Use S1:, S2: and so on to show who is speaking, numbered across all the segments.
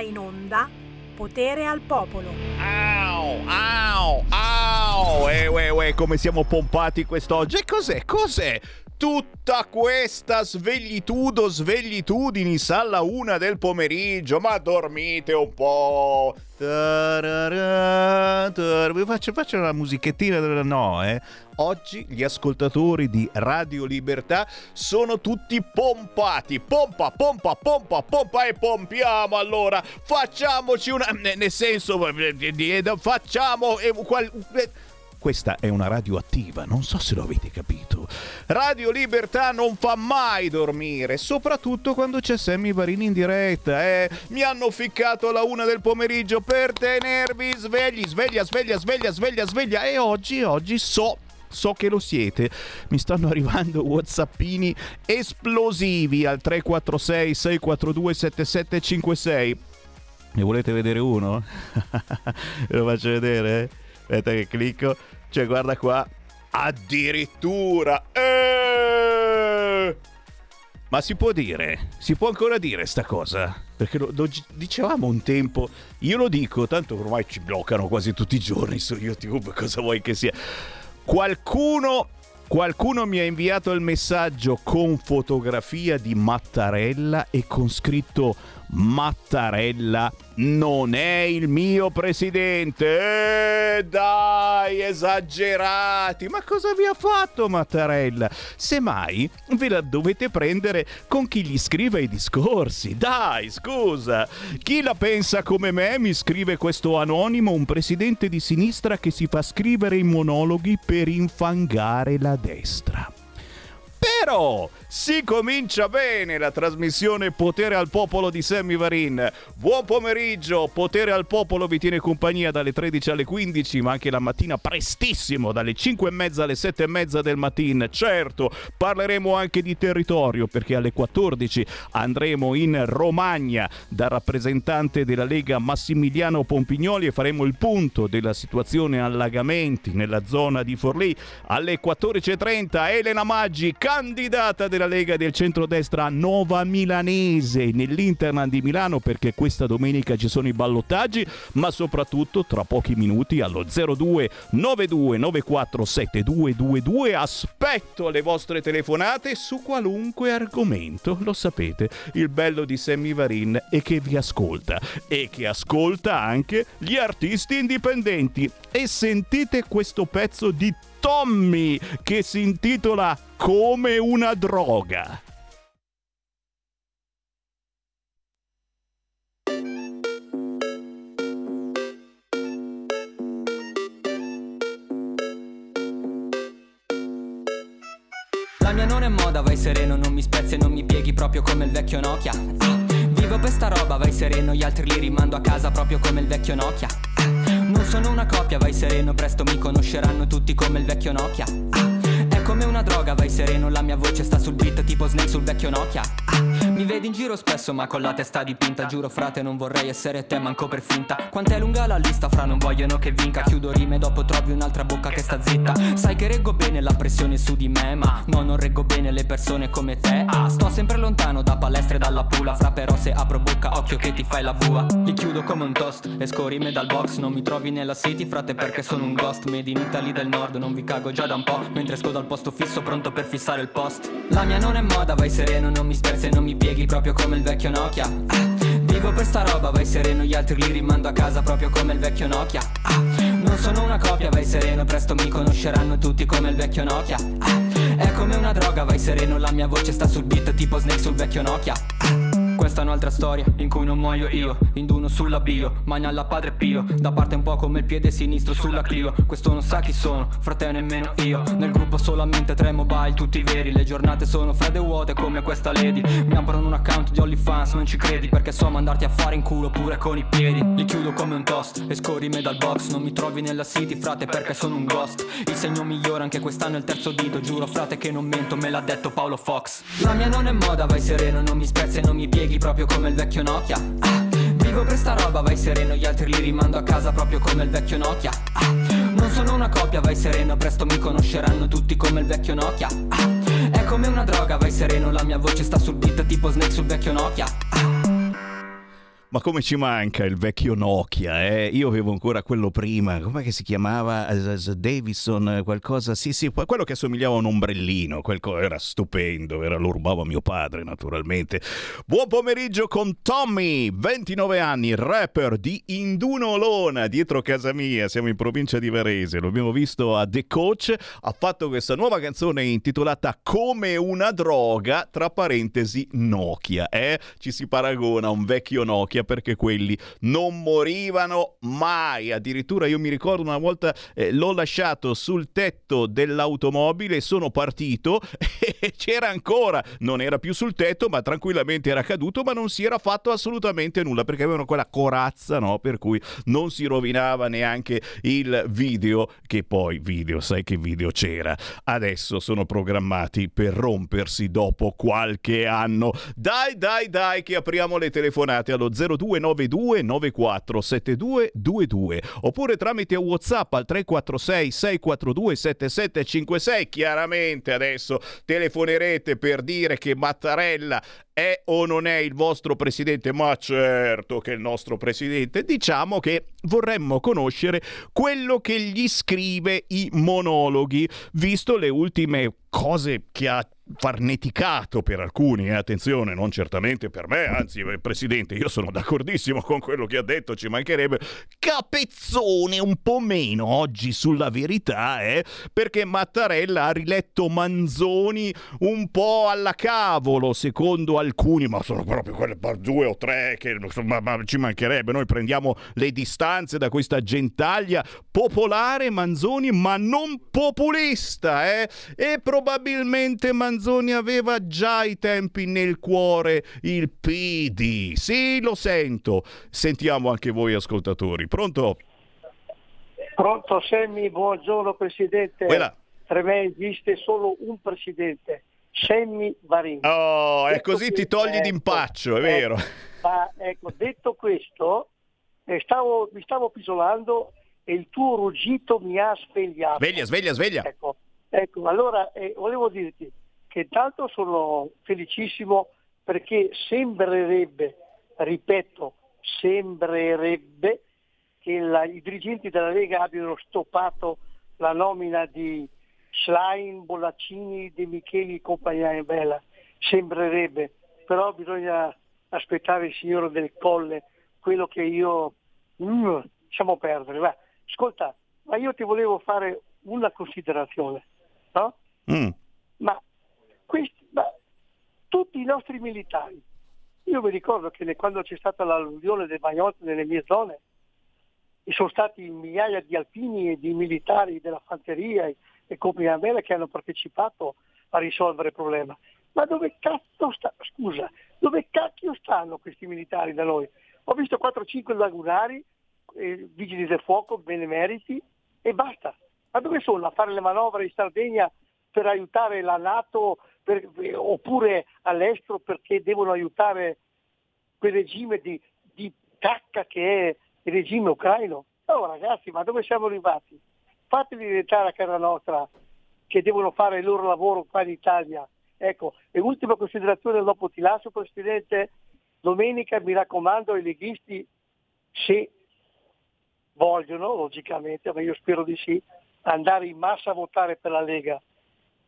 S1: in onda Potere al popolo.
S2: Au, au, au! E uè, uè, come siamo pompati quest'oggi. E cos'è? Cos'è? tutta questa sveglitudo, sveglitudini alla una del pomeriggio, ma dormite un po'. Faccio, faccio una musichettina, no, eh. Oggi gli ascoltatori di Radio Libertà sono tutti pompati. Pompa, pompa, pompa, pompa e pompiamo allora. Facciamoci una... Nel senso, facciamo... Questa è una radio attiva, non so se lo avete capito. Radio Libertà non fa mai dormire, soprattutto quando c'è Sammy Varini in diretta. Eh? Mi hanno ficcato alla una del pomeriggio per tenervi svegli, sveglia, sveglia, sveglia, sveglia, sveglia. E oggi, oggi so so che lo siete. Mi stanno arrivando whatsappini esplosivi al 346 642 7756. Ne volete vedere uno? Ve lo faccio vedere? Eh? Aspetta che clicco. Cioè, guarda qua. Addirittura. Eh! Ma si può dire? Si può ancora dire sta cosa? Perché lo, lo, dicevamo un tempo, io lo dico, tanto ormai ci bloccano quasi tutti i giorni su YouTube, cosa vuoi che sia? Qualcuno, qualcuno mi ha inviato il messaggio con fotografia di Mattarella e con scritto Mattarella non è il mio presidente. Eh, dai, esagerati. Ma cosa vi ha fatto Mattarella? Semmai ve la dovete prendere con chi gli scrive i discorsi. Dai, scusa. Chi la pensa come me mi scrive questo anonimo, un presidente di sinistra che si fa scrivere i monologhi per infangare la destra. Però si comincia bene la trasmissione Potere al Popolo di Sammy Varin. Buon pomeriggio, Potere al Popolo vi tiene compagnia dalle 13 alle 15, ma anche la mattina prestissimo, dalle 5 e mezza alle 7 e mezza del mattino. Certo, parleremo anche di territorio, perché alle 14 andremo in Romagna da rappresentante della Lega Massimiliano Pompignoli e faremo il punto della situazione allagamenti nella zona di Forlì. Alle 14.30 Elena Maggi, candidata del della Lega del centrodestra Nova Milanese nell'Interland di Milano perché questa domenica ci sono i ballottaggi, ma soprattutto tra pochi minuti allo 02 92 94 7222 aspetto le vostre telefonate su qualunque argomento, lo sapete, il bello di Sammy Varin è che vi ascolta e che ascolta anche gli artisti indipendenti. E sentite questo pezzo di Tommy che si intitola Come una droga.
S3: La mia non è moda, vai sereno, non mi spezzi e non mi pieghi proprio come il vecchio Nokia. Vivo per sta roba, vai sereno, gli altri li rimando a casa proprio come il vecchio Nokia. Non sono una coppia, vai sereno, presto mi conosceranno tutti come il vecchio Nokia. È come una droga, vai sereno, la mia voce sta sul beat tipo Snake sul vecchio Nokia. Mi vedi in giro spesso ma con la testa dipinta. Giuro frate non vorrei essere te manco per finta. Quant'è lunga la lista fra non vogliono che vinca. Chiudo rime dopo trovi un'altra bocca che sta zitta. Sai che reggo bene la pressione su di me Ma no non reggo bene le persone come te. Ah sto sempre lontano da palestre e dalla pula. Fra però se apro bocca occhio che ti fai la bua. Li chiudo come un toast Esco rime dal box. Non mi trovi nella city frate perché sono un ghost. Made in Italy del nord non vi cago già da un po' Mentre esco dal posto fisso pronto per fissare il post. La mia non è moda vai sereno non mi spezzi e non mi pieghi proprio come il vecchio Nokia. Ah, Vivo per sta roba, vai sereno, gli altri li rimando a casa proprio come il vecchio Nokia. Ah, Non sono una copia, vai sereno, presto mi conosceranno tutti come il vecchio Nokia. Ah, È come una droga, vai sereno, la mia voce sta sul beat tipo Snake sul vecchio Nokia questa è un'altra storia in cui non muoio io Induno sulla bio, magna alla padre Pio Da parte un po' come il piede sinistro sulla Clio Questo non sa chi sono, frate nemmeno io Nel gruppo solamente tre mobile, tutti veri Le giornate sono fredde e vuote come questa lady Mi aprono un account di OnlyFans, non ci credi Perché so mandarti a fare in culo pure con i piedi Li chiudo come un toast, esco rime dal box Non mi trovi nella city, frate, perché sono un ghost Il segno migliore anche quest'anno è il terzo dito Giuro frate che non mento, me l'ha detto Paolo Fox. La mia non è moda, vai sereno, non mi spezzi e non mi pieghi proprio come il vecchio Nokia. Ah, Vivo per sta roba, vai sereno, gli altri li rimando a casa proprio come il vecchio Nokia. Ah, Non sono una copia, vai sereno, presto mi conosceranno tutti come il vecchio Nokia. Ah, È come una droga, vai sereno, la mia voce sta sul beat tipo Snake sul vecchio Nokia. Ah.
S2: Ma come ci manca il vecchio Nokia, eh? Io avevo ancora quello prima, come si chiamava? Davison, qualcosa, sì sì, quello che assomigliava a un ombrellino, co- era stupendo, era, lo rubava mio padre naturalmente. Buon pomeriggio con Tommy, 29 anni, rapper di Indunolona, dietro casa mia, siamo in provincia di Varese, lo abbiamo visto a The Coach, ha fatto questa nuova canzone intitolata Come una droga, tra parentesi Nokia, eh? Ci si paragona a un vecchio Nokia vecchia perché quelli non morivano mai. Addirittura io mi ricordo una volta eh, l'ho lasciato sul tetto dell'automobile, sono partito e c'era ancora, non era più sul tetto, ma tranquillamente era caduto, ma non si era fatto assolutamente nulla perché avevano quella corazza, no? Per cui non si rovinava neanche il video, che poi video, sai che video c'era. Adesso sono programmati per rompersi dopo qualche anno. Dai, dai, dai, che apriamo le telefonate allo 0 0292 947222 oppure tramite WhatsApp al 346 642 7756. Chiaramente adesso telefonerete per dire che Mattarella è o non è il vostro presidente? Ma certo che è il nostro presidente. Diciamo che vorremmo conoscere quello che gli scrive i monologhi, visto le ultime cose che ha farneticato per alcuni, eh? attenzione, non certamente per me, anzi, eh, Presidente, io sono d'accordissimo con quello che ha detto, ci mancherebbe, capezzone un po' meno oggi sulla verità, eh? perché Mattarella ha riletto Manzoni un po' alla cavolo, secondo alcuni, ma sono proprio quelle due o tre che insomma, ma ci mancherebbe, noi prendiamo le distanze da questa gentaglia popolare Manzoni, ma non populista, eh? e probabilmente Manzoni aveva già i tempi nel cuore il PD. Sì, lo sento. Sentiamo anche voi ascoltatori. Pronto?
S4: Pronto Semmi, buongiorno Presidente.
S2: Quella.
S4: Per me esiste solo un Presidente, Semmi Varini.
S2: Oh, è così ti togli ecco, d'impaccio, è vero.
S4: Ecco, ma ecco, detto questo, stavo, mi stavo pisolando e il tuo ruggito mi ha svegliato.
S2: Sveglia, sveglia, sveglia.
S4: Ecco, ecco allora eh, volevo dirti, che intanto sono felicissimo perché sembrerebbe, ripeto, sembrerebbe che la, i dirigenti della Lega abbiano stoppato la nomina di Schlein, Bollaccini, De Micheli e compagnia bella. Sembrerebbe, però bisogna aspettare il signore del colle, quello che io mm, lasciamo perdere. Va. Ascolta, ma io ti volevo fare una considerazione, no?
S2: Mm.
S4: Ma questi, ma, tutti i nostri militari. Io mi ricordo che quando c'è stata l'alluvione del Magnolto nelle mie zone, e sono stati migliaia di alpini e di militari della fanteria e, e compagnia che hanno partecipato a risolvere il problema. Ma dove cazzo sta, scusa, dove cacchio stanno questi militari da noi? Ho visto 4-5 lagunari, eh, vigili del fuoco, benemeriti e basta. Ma dove sono? A fare le manovre in Sardegna per aiutare la Nato per, oppure all'estero perché devono aiutare quel regime di, di cacca che è il regime ucraino. Oh ragazzi, ma dove siamo arrivati? Fateli diventare a casa nostra che devono fare il loro lavoro qua in Italia. Ecco, e ultima considerazione dopo ti lascio Presidente, domenica mi raccomando ai leghisti se vogliono, logicamente, ma io spero di sì, andare in massa a votare per la Lega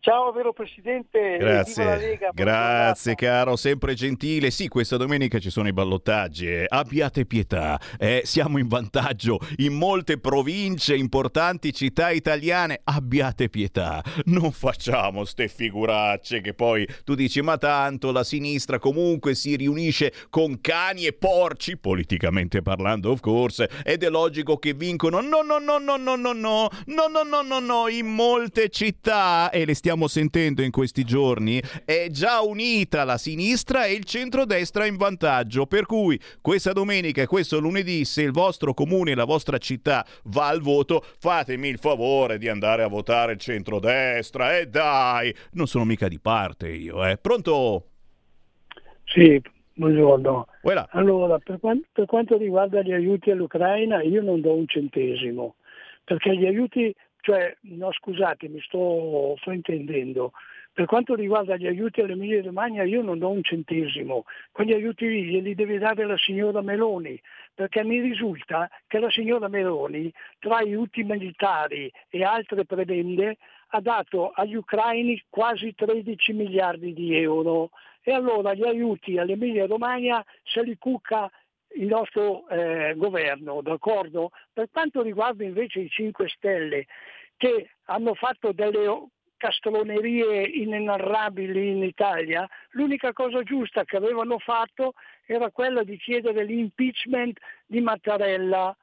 S4: Ciao vero Presidente,
S2: grazie,
S4: Lega,
S2: grazie caro, sempre gentile. Sì, questa domenica ci sono i ballottaggi, eh. abbiate pietà, eh. siamo in vantaggio in molte province, importanti città italiane, abbiate pietà, non facciamo ste figuracce che poi tu dici ma tanto la sinistra comunque si riunisce con cani e porci, politicamente parlando of course, ed è logico che vincono. No, no, no, no, no, no, no, no, no, no, no, no, in molte città e le stiamo stiamo sentendo in questi giorni è già unita la sinistra e il centrodestra in vantaggio. Per cui questa domenica e questo lunedì, se il vostro comune, la vostra città va al voto, fatemi il favore di andare a votare il centrodestra. E eh dai, non sono mica di parte io, eh. Pronto?
S5: Sì, buongiorno.
S2: Voilà.
S5: Allora, per quanto, per quanto riguarda gli aiuti all'Ucraina, io non do un centesimo, perché gli aiuti cioè, no scusate, mi sto, sto intendendo, Per quanto riguarda gli aiuti all'Emilia Romagna io non do un centesimo, quegli aiuti glieli deve dare la signora Meloni, perché mi risulta che la signora Meloni tra aiuti militari e altre prebende ha dato agli ucraini quasi 13 miliardi di euro. E allora gli aiuti all'Emilia Romagna se li cucca il nostro eh, governo, d'accordo? Per quanto riguarda invece i 5 Stelle che hanno fatto delle castronerie inenarrabili in Italia, l'unica cosa giusta che avevano fatto era quella di chiedere l'impeachment di Mattarella,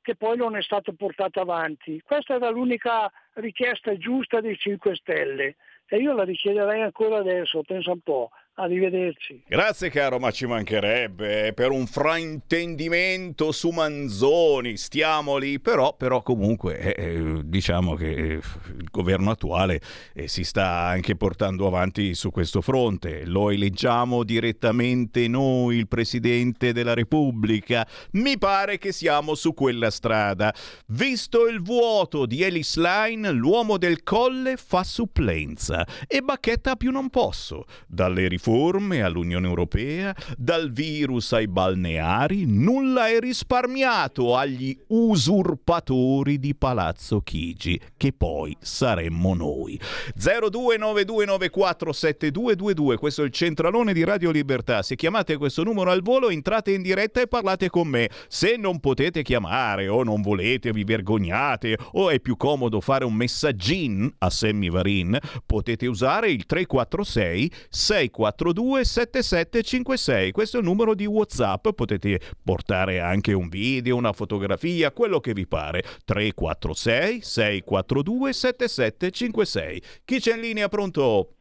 S5: che poi non è stato portato avanti. Questa era l'unica richiesta giusta dei 5 Stelle e io la richiederei ancora adesso, pensa un po'. Arrivederci.
S2: Grazie caro, ma ci mancherebbe per un fraintendimento su Manzoni, stiamo lì, però, però comunque eh, eh diciamo che eh, il governo attuale eh, si sta anche portando avanti su questo fronte, lo eleggiamo direttamente noi, il Presidente della Repubblica, mi pare che siamo su quella strada. Visto il vuoto di Ellis Line, l'uomo del colle fa supplenza e bacchetta più non posso, dalle riforme riforme all'Unione Europea, dal virus ai balneari, nulla è risparmiato agli usurpatori di Palazzo Chigi, che poi saremmo noi. 0292947222, questo è il centralone di Radio Libertà. Se chiamate questo numero al volo, entrate in diretta e parlate con me. Se non potete chiamare o non volete, vi vergognate o è più comodo fare un messaggin a Sammy Varin, potete usare il 346 644 342 7756. Questo è il numero di WhatsApp, potete portare anche un video, una fotografia, quello che vi pare. 346 642 7756. Chi c'è in linea pronto?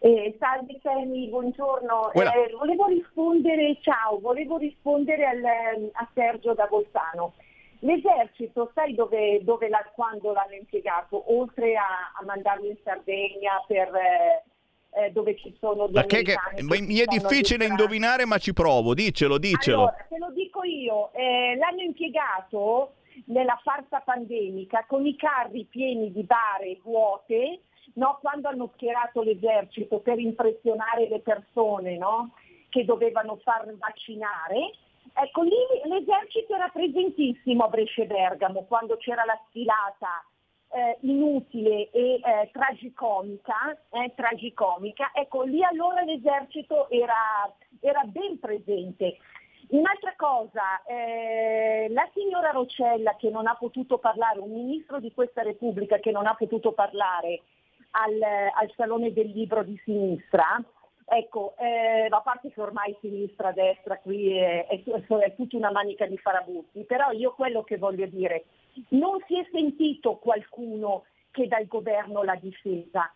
S6: Eh, salve Sammy, buongiorno. Eh, volevo rispondere, ciao, volevo rispondere al, a Sergio da Bolzano. L'esercito, sai dove, dove la, quando l'hanno impiegato? Oltre a, a mandarlo in Sardegna per, eh, eh, dove ci sono gli
S2: che, che, mi è difficile indovinare ma ci provo, dicelo, dicelo.
S6: Allora, te lo dico io, eh, l'hanno impiegato nella farsa pandemica con i carri pieni di bare vuote, no? quando hanno schierato l'esercito per impressionare le persone no? che dovevano far vaccinare. Ecco, lì l'esercito era presentissimo a Brescia Bergamo quando c'era la sfilata eh, inutile e eh, tragicomica, eh, tragicomica, ecco lì allora l'esercito era, era ben presente. Un'altra cosa, eh, la signora Rocella che non ha potuto parlare, un ministro di questa Repubblica che non ha potuto parlare al, al Salone del Libro di sinistra, ecco, eh, a parte che ormai sinistra-destra qui è, è, è tutta una manica di farabutti, però io quello che voglio dire, non si è sentito qualcuno che dal governo l'ha difesa.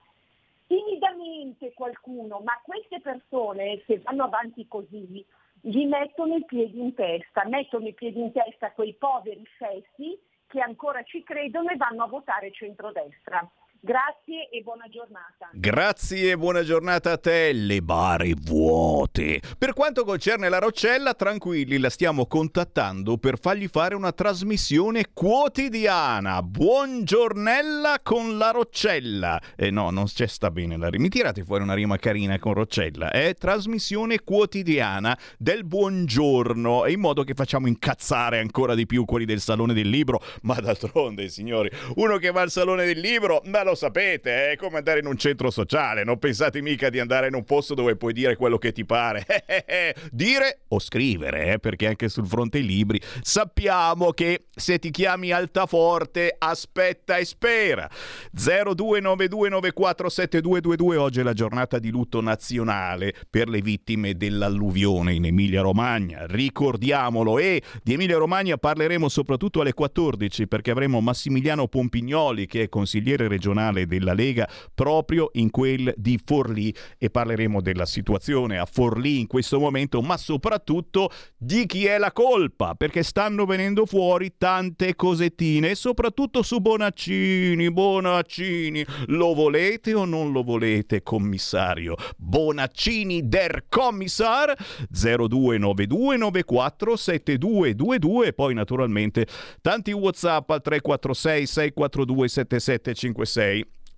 S6: Timidamente qualcuno, ma queste persone se vanno avanti così gli mettono i piedi in testa, mettono i piedi in testa quei poveri fessi che ancora ci credono e vanno a votare centrodestra. Grazie e buona giornata.
S2: Grazie e buona giornata a te, le bare vuote. Per quanto concerne la Roccella, tranquilli, la stiamo contattando per fargli fare una trasmissione quotidiana. Buongiornella con la Roccella. Eh no, non c'è sta bene la rima. Mi tirate fuori una rima carina con Roccella. È eh? trasmissione quotidiana del buongiorno, in modo che facciamo incazzare ancora di più quelli del Salone del Libro. Ma d'altronde, signori, uno che va al Salone del Libro, ma lo sapete, è come andare in un centro sociale, non pensate mica di andare in un posto dove puoi dire quello che ti pare. dire o scrivere, eh, perché anche sul fronte libri sappiamo che se ti chiami Altaforte aspetta e spera. 0292947222 oggi è la giornata di lutto nazionale per le vittime dell'alluvione in Emilia Romagna. Ricordiamolo e di Emilia Romagna parleremo soprattutto alle 14 perché avremo Massimiliano Pompignoli che è consigliere regionale regionale della Lega proprio in quel di Forlì. E parleremo della situazione a Forlì in questo momento, ma soprattutto di chi è la colpa, perché stanno venendo fuori tante cosettine e soprattutto su Bonaccini, Bonaccini, lo volete o non lo volete, commissario? Bonaccini der Commissar 0292947222 poi naturalmente tanti WhatsApp al 346 642 7756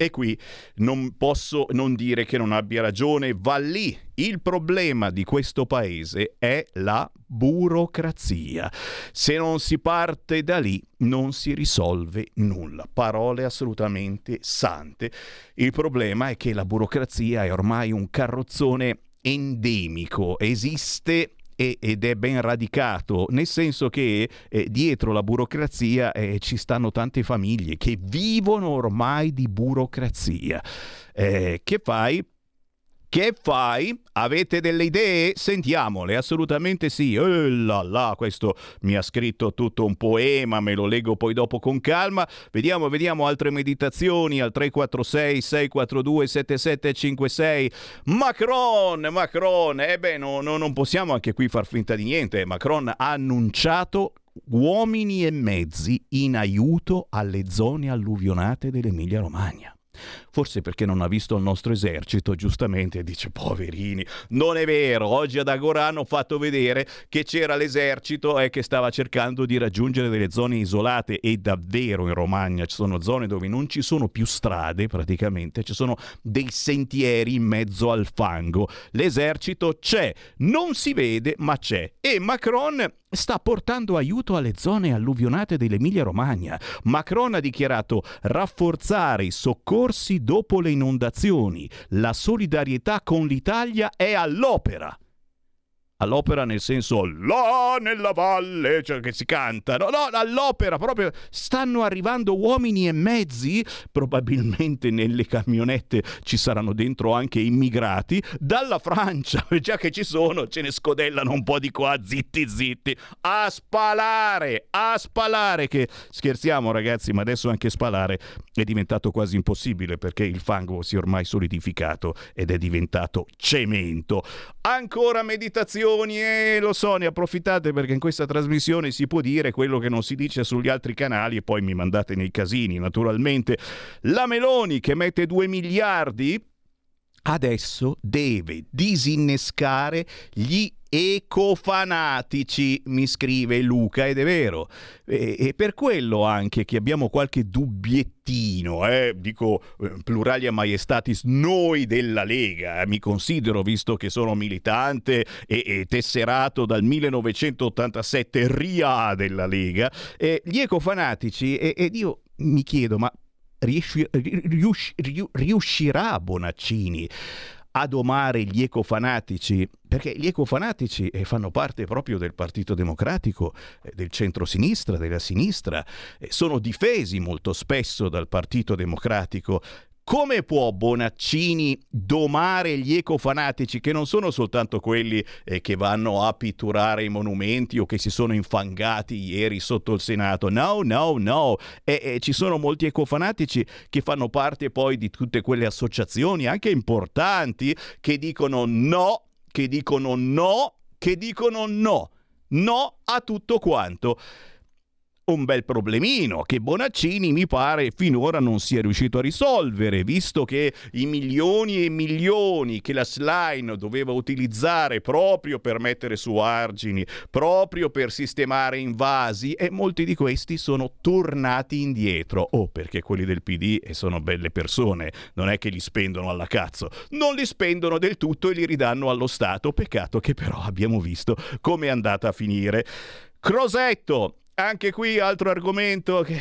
S2: E qui non posso non dire che non abbia ragione, va lì. Il problema di questo paese è la burocrazia. Se non si parte da lì non si risolve nulla. Parole assolutamente sante. Il problema è che la burocrazia è ormai un carrozzone endemico, esiste ed è ben radicato, nel senso che eh, dietro la burocrazia eh, ci stanno tante famiglie che vivono ormai di burocrazia. Eh, che fai? Che fai? Avete delle idee? Sentiamole, assolutamente sì. Eh là là, questo mi ha scritto tutto un poema, me lo leggo poi dopo con calma. Vediamo, vediamo altre meditazioni al 346 642 7756. Macron, Macron, eh beh, no, no, non possiamo anche qui far finta di niente. Macron ha annunciato uomini e mezzi in aiuto alle zone alluvionate dell'Emilia Romagna. Forse perché non ha visto il nostro esercito, giustamente dice poverini. Non è vero, oggi ad Agora hanno fatto vedere che c'era l'esercito e che stava cercando di raggiungere delle zone isolate e davvero in Romagna ci sono zone dove non ci sono più strade praticamente, ci sono dei sentieri in mezzo al fango. L'esercito c'è, non si vede ma c'è e Macron sta portando aiuto alle zone alluvionate dell'Emilia Romagna. Macron ha dichiarato rafforzare i soccorsi dopo le inondazioni. La solidarietà con l'Italia è all'opera all'opera nel senso là nella valle, cioè che si canta, no, no, all'opera proprio stanno arrivando uomini e mezzi, probabilmente nelle camionette ci saranno dentro anche immigrati, dalla Francia, già che ci sono, ce ne scodellano un po' di qua, zitti zitti, a spalare, a spalare, che scherziamo ragazzi, ma adesso anche spalare è diventato quasi impossibile perché il fango si è ormai solidificato ed è diventato cemento. Ancora meditazione trasmissioni e lo so, ne approfittate perché in questa trasmissione si può dire quello che non si dice sugli altri canali e poi mi mandate nei casini, naturalmente. La Meloni che mette 2 miliardi adesso deve disinnescare gli ecofanatici, mi scrive Luca, ed è vero. E, e per quello anche che abbiamo qualche dubbiettino, eh, dico eh, pluralia maiestatis, noi della Lega, eh, mi considero, visto che sono militante e, e tesserato dal 1987 RIA della Lega, eh, gli ecofanatici, ed io mi chiedo, ma riusci, riusci, riuscirà Bonaccini a domare gli ecofanatici, perché gli ecofanatici eh, fanno parte proprio del Partito Democratico, eh, del centro-sinistra, della sinistra, sono difesi molto spesso dal Partito Democratico come può Bonaccini domare gli ecofanatici che non sono soltanto quelli eh, che vanno a pitturare i monumenti o che si sono infangati ieri sotto il Senato? No, no, no. E, e ci sono molti ecofanatici che fanno parte poi di tutte quelle associazioni, anche importanti, che dicono no, che dicono no, che dicono no. No a tutto quanto un bel problemino che Bonaccini mi pare finora non sia riuscito a risolvere, visto che i milioni e milioni che la Slime doveva utilizzare proprio per mettere su argini, proprio per sistemare invasi, e molti di questi sono tornati indietro. Oh, perché quelli del PD sono belle persone, non è che li spendono alla cazzo, non li spendono del tutto e li ridanno allo Stato. Peccato che però abbiamo visto come è andata a finire. Crosetto, anche qui altro argomento che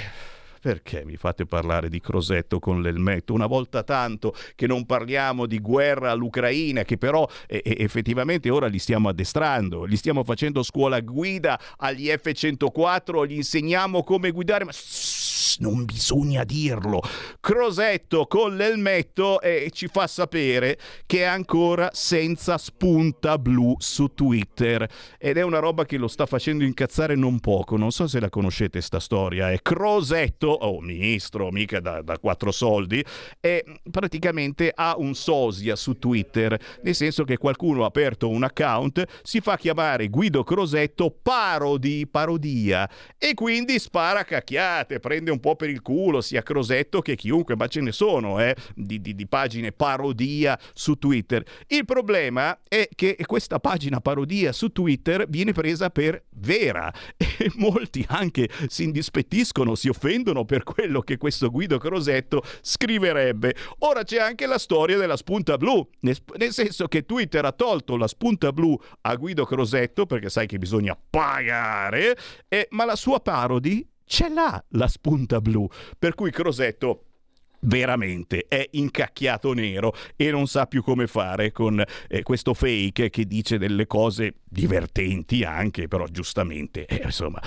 S2: perché mi fate parlare di Crosetto con l'elmetto? Una volta tanto che non parliamo di guerra all'Ucraina, che però eh, effettivamente ora li stiamo addestrando, li stiamo facendo scuola guida agli F-104, gli insegniamo come guidare, ma non bisogna dirlo. Crosetto con l'elmetto e ci fa sapere che è ancora senza spunta blu su Twitter ed è una roba che lo sta facendo incazzare non poco. Non so se la conoscete sta storia. È Crosetto, oh ministro, mica da, da quattro soldi, e praticamente ha un sosia su Twitter, nel senso che qualcuno ha aperto un account, si fa chiamare Guido Crosetto parodi, parodia e quindi spara cacchiate, prende un un po' per il culo sia Crosetto che chiunque, ma ce ne sono eh, di, di, di pagine parodia su Twitter. Il problema è che questa pagina parodia su Twitter viene presa per vera e molti anche si indispettiscono, si offendono per quello che questo Guido Crosetto scriverebbe. Ora c'è anche la storia della spunta blu, nel senso che Twitter ha tolto la spunta blu a Guido Crosetto perché sai che bisogna pagare, eh, ma la sua parody ce l'ha la spunta blu, per cui Crosetto veramente è incacchiato nero e non sa più come fare con eh, questo fake che dice delle cose divertenti anche, però giustamente, eh, insomma.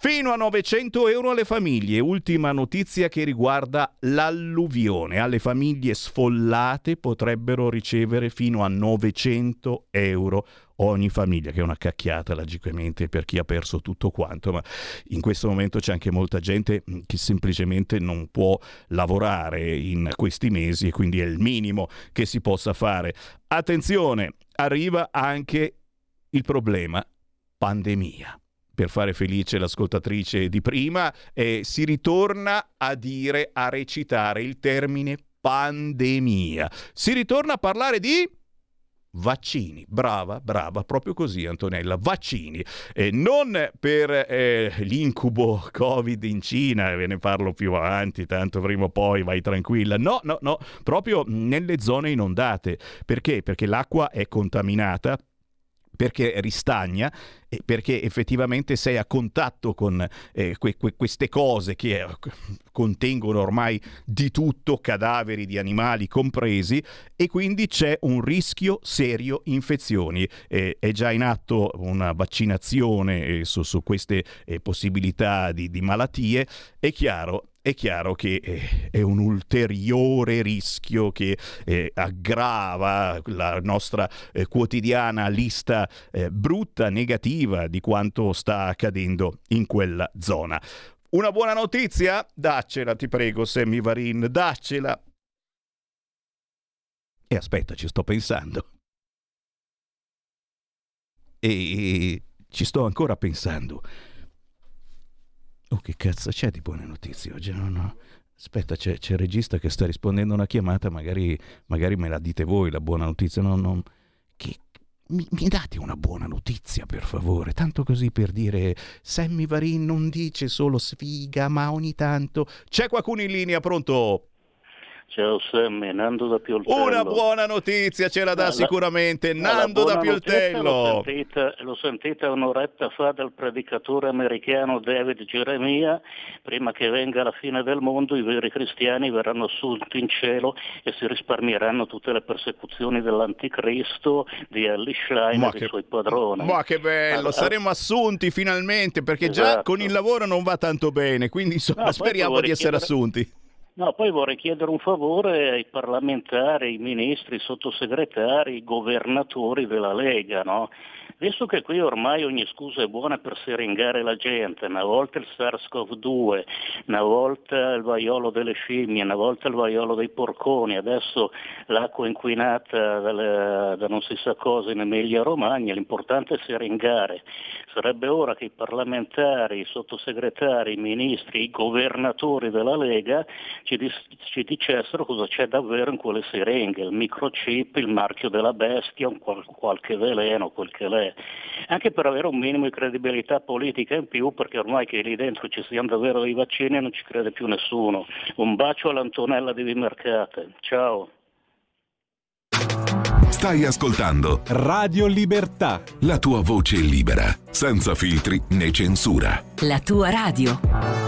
S2: Fino a 900 euro alle famiglie. Ultima notizia che riguarda l'alluvione. Alle famiglie sfollate potrebbero ricevere fino a 900 euro ogni famiglia, che è una cacchiata logicamente per chi ha perso tutto quanto, ma in questo momento c'è anche molta gente mm, che semplicemente non può lavorare in questi mesi e quindi è il minimo che si possa fare. Attenzione, arriva anche il problema pandemia per fare felice l'ascoltatrice di prima, eh, si ritorna a dire, a recitare il termine pandemia. Si ritorna a parlare di vaccini. Brava, brava, proprio così Antonella, vaccini. Eh, non per eh, l'incubo Covid in Cina, ve ne parlo più avanti, tanto prima o poi vai tranquilla. No, no, no, proprio nelle zone inondate. Perché? Perché l'acqua è contaminata perché ristagna e perché effettivamente sei a contatto con eh, que- que- queste cose che eh, contengono ormai di tutto, cadaveri di animali compresi, e quindi c'è un rischio serio infezioni. Eh, è già in atto una vaccinazione eh, su, su, queste eh, possibilità di, di malattie. È chiaro, è chiaro che eh, è un ulteriore rischio che eh, aggrava la nostra eh, quotidiana lista eh, brutta, negativa di quanto sta accadendo in quella zona. Una buona notizia? Daccela, ti prego, Sammy Varin, daccela. E aspetta, ci sto pensando. E ci sto ancora pensando. Oh, che cazzo c'è di buone notizie oggi? No, no. Aspetta, c'è, c'è, il regista che sta rispondendo a una chiamata, magari, magari me la dite voi la buona notizia. No, no. Che, mi, mi, date una buona notizia, per favore. Tanto così per dire, Sammy Varin non dice solo sfiga, ma ogni tanto... C'è qualcuno in linea, pronto?
S7: Ciao Sammy, Nando da Pioltello.
S2: Una buona notizia ce la dà la, sicuramente Nando da Pioltello.
S7: L'ho sentita, l'ho sentita, un'oretta fa dal predicatore americano David Geremia, prima che venga la fine del mondo i veri cristiani verranno assunti in cielo e si risparmieranno tutte le persecuzioni dell'anticristo, di Ellie Schlein e dei suoi padroni.
S2: Ma che bello, allora, saremo assunti finalmente perché esatto. già con il lavoro non va tanto bene, quindi insomma, no, speriamo di essere assunti.
S7: No, poi vorrei chiedere un favore ai parlamentari, ai ministri, ai sottosegretari, ai governatori della Lega, no? Visto che qui ormai ogni scusa è buona per seringare la gente, una volta il SARS-CoV-2, una volta il vaiolo delle scimmie, una volta il vaiolo dei porconi, adesso l'acqua inquinata da non si sa cosa in Emilia Romagna, l'importante è seringare. Sarebbe ora che i parlamentari, i sottosegretari, i ministri, i governatori della Lega ci, dis- ci dicessero cosa c'è davvero in quelle siringhe, il microchip, il marchio della bestia, qual- qualche veleno, quel che anche per avere un minimo di credibilità politica in più, perché ormai che lì dentro ci siano davvero i vaccini non ci crede più nessuno. Un bacio all'Antonella di Vimercate. Ciao.
S8: Stai ascoltando
S9: Radio Libertà.
S8: La tua voce libera, senza filtri né censura.
S10: La tua radio.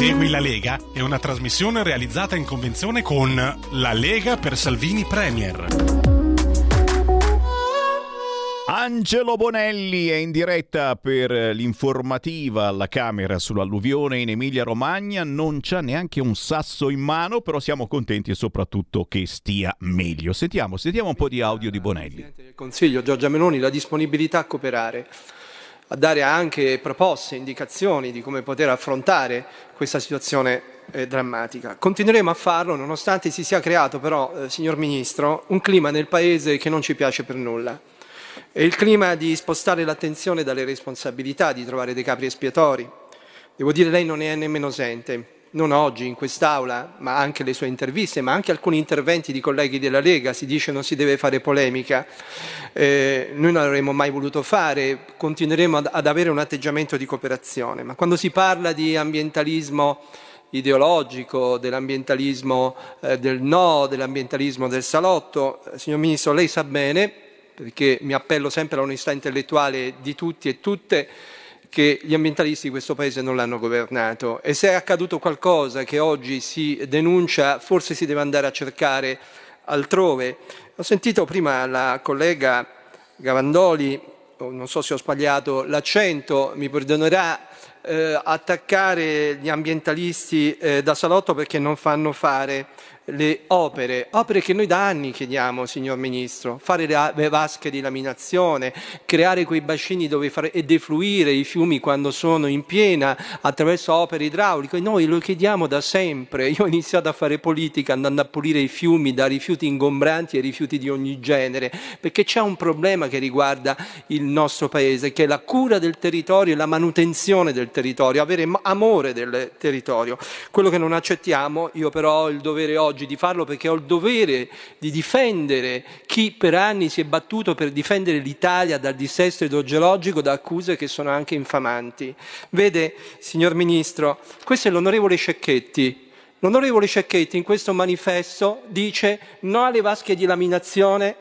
S11: Segui la Lega è una trasmissione realizzata in convenzione con La Lega per Salvini Premier.
S2: Angelo Bonelli è in diretta per l'informativa alla Camera sull'alluvione in Emilia-Romagna. Non c'ha neanche un sasso in mano, però siamo contenti e soprattutto che stia meglio. Sentiamo, sentiamo un po' di audio di Bonelli.
S12: Consiglio Giorgia Meloni la disponibilità a cooperare a dare anche proposte, indicazioni di come poter affrontare questa situazione eh, drammatica. Continueremo a farlo nonostante si sia creato però, eh, signor Ministro, un clima nel Paese che non ci piace per nulla. È il clima di spostare l'attenzione dalle responsabilità, di trovare dei capri espiatori. Devo dire, lei non ne è nemmeno esente non oggi in quest'Aula, ma anche le sue interviste, ma anche alcuni interventi di colleghi della Lega, si dice non si deve fare polemica. Eh, noi non l'avremmo mai voluto fare, continueremo ad, ad avere un atteggiamento di cooperazione, ma quando si parla di ambientalismo ideologico, dell'ambientalismo eh, del no, dell'ambientalismo del salotto, eh, signor Ministro, lei sa bene, perché mi appello sempre all'onestà intellettuale di tutti e tutte, che gli ambientalisti di questo Paese non l'hanno governato e se è accaduto qualcosa che oggi si denuncia forse si deve andare a cercare altrove. Ho sentito prima la collega Gavandoli, non so se ho sbagliato l'accento, mi perdonerà, eh, attaccare gli ambientalisti eh, da salotto perché non fanno fare le opere, opere che noi da anni chiediamo, signor Ministro, fare le vasche di laminazione, creare quei bacini dove fare, e defluire i fiumi quando sono in piena attraverso opere idrauliche. Noi lo chiediamo da sempre. Io ho iniziato a fare politica andando a pulire i fiumi da rifiuti ingombranti e rifiuti di ogni genere, perché c'è un problema che riguarda il nostro Paese, che è la cura del territorio e la manutenzione del territorio, avere amore del territorio. Quello che non accettiamo, io però ho il dovere oggi oggi di farlo perché ho il dovere di difendere chi per anni si è battuto per difendere l'Italia dal dissesto idrogeologico da accuse che sono anche infamanti. Vede, signor Ministro, questo è l'onorevole Cecchetti. L'onorevole Cecchetti in questo manifesto dice no alle vasche di laminazione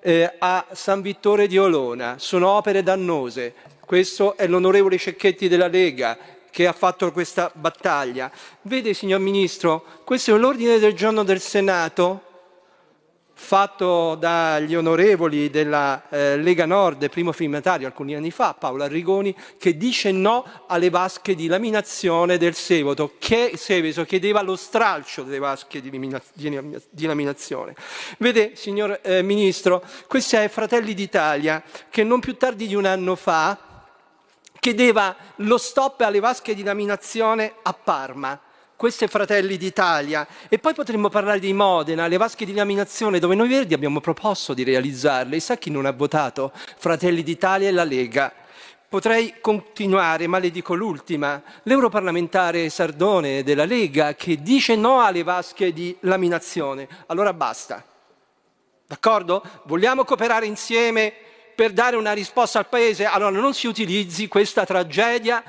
S12: eh, a San Vittore di Olona, sono opere dannose. Questo è l'onorevole Cecchetti della Lega, che ha fatto questa battaglia. Vede, signor Ministro, questo è l'ordine del giorno del Senato fatto dagli onorevoli della eh, Lega Nord, primo firmatario alcuni anni fa, Paolo Arrigoni, che dice no alle vasche di laminazione del Seveso, che Seveso chiedeva lo stralcio delle vasche di, di, di laminazione. Vede, signor eh, Ministro, questo è Fratelli d'Italia, che non più tardi di un anno fa chiedeva lo stop alle vasche di laminazione a Parma. Questo è Fratelli d'Italia. E poi potremmo parlare di Modena, le vasche di laminazione, dove noi Verdi abbiamo proposto di realizzarle. E sa chi non ha votato? Fratelli d'Italia e la Lega. Potrei continuare, ma le dico l'ultima. L'europarlamentare Sardone della Lega che dice no alle vasche di laminazione. Allora basta. D'accordo? Vogliamo cooperare insieme per dare una risposta al Paese, allora non si utilizzi questa tragedia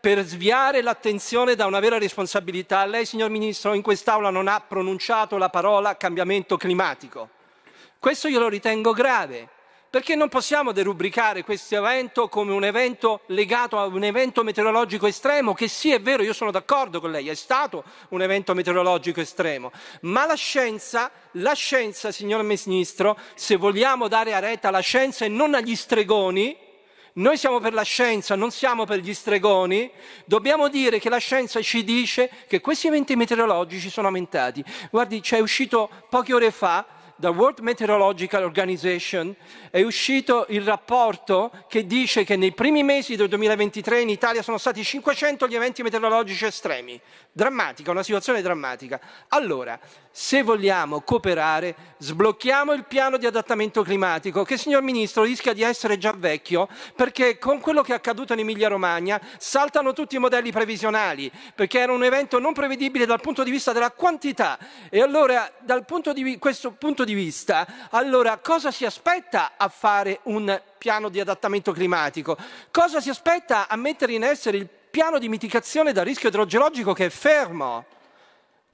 S12: per sviare l'attenzione da una vera responsabilità. Lei, signor Ministro, in quest'Aula non ha pronunciato la parola cambiamento climatico. Questo io lo ritengo grave perché non possiamo derubricare questo evento come un evento legato a un evento meteorologico estremo, che sì è vero, io sono d'accordo con lei, è stato un evento meteorologico estremo, ma la scienza, la scienza, signor Ministro, se vogliamo dare a retta alla scienza e non agli stregoni, noi siamo per la scienza, non siamo per gli stregoni, dobbiamo dire che la scienza ci dice che questi eventi meteorologici sono aumentati. Guardi, c'è uscito poche ore fa da World Meteorological Organization è uscito il rapporto che dice che nei primi mesi del 2023 in Italia sono stati 500 gli eventi meteorologici estremi. Drammatica, una situazione drammatica. Allora, se vogliamo cooperare, sblocchiamo il piano di adattamento climatico, che signor Ministro rischia di essere già vecchio, perché con quello che è accaduto in Emilia-Romagna saltano tutti i modelli previsionali, perché era un evento non prevedibile dal punto di vista della quantità. E allora, di questo punto di vista, allora cosa si aspetta a fare un piano di adattamento climatico? Cosa si aspetta a mettere in essere il piano di mitigazione dal rischio idrogeologico che è fermo?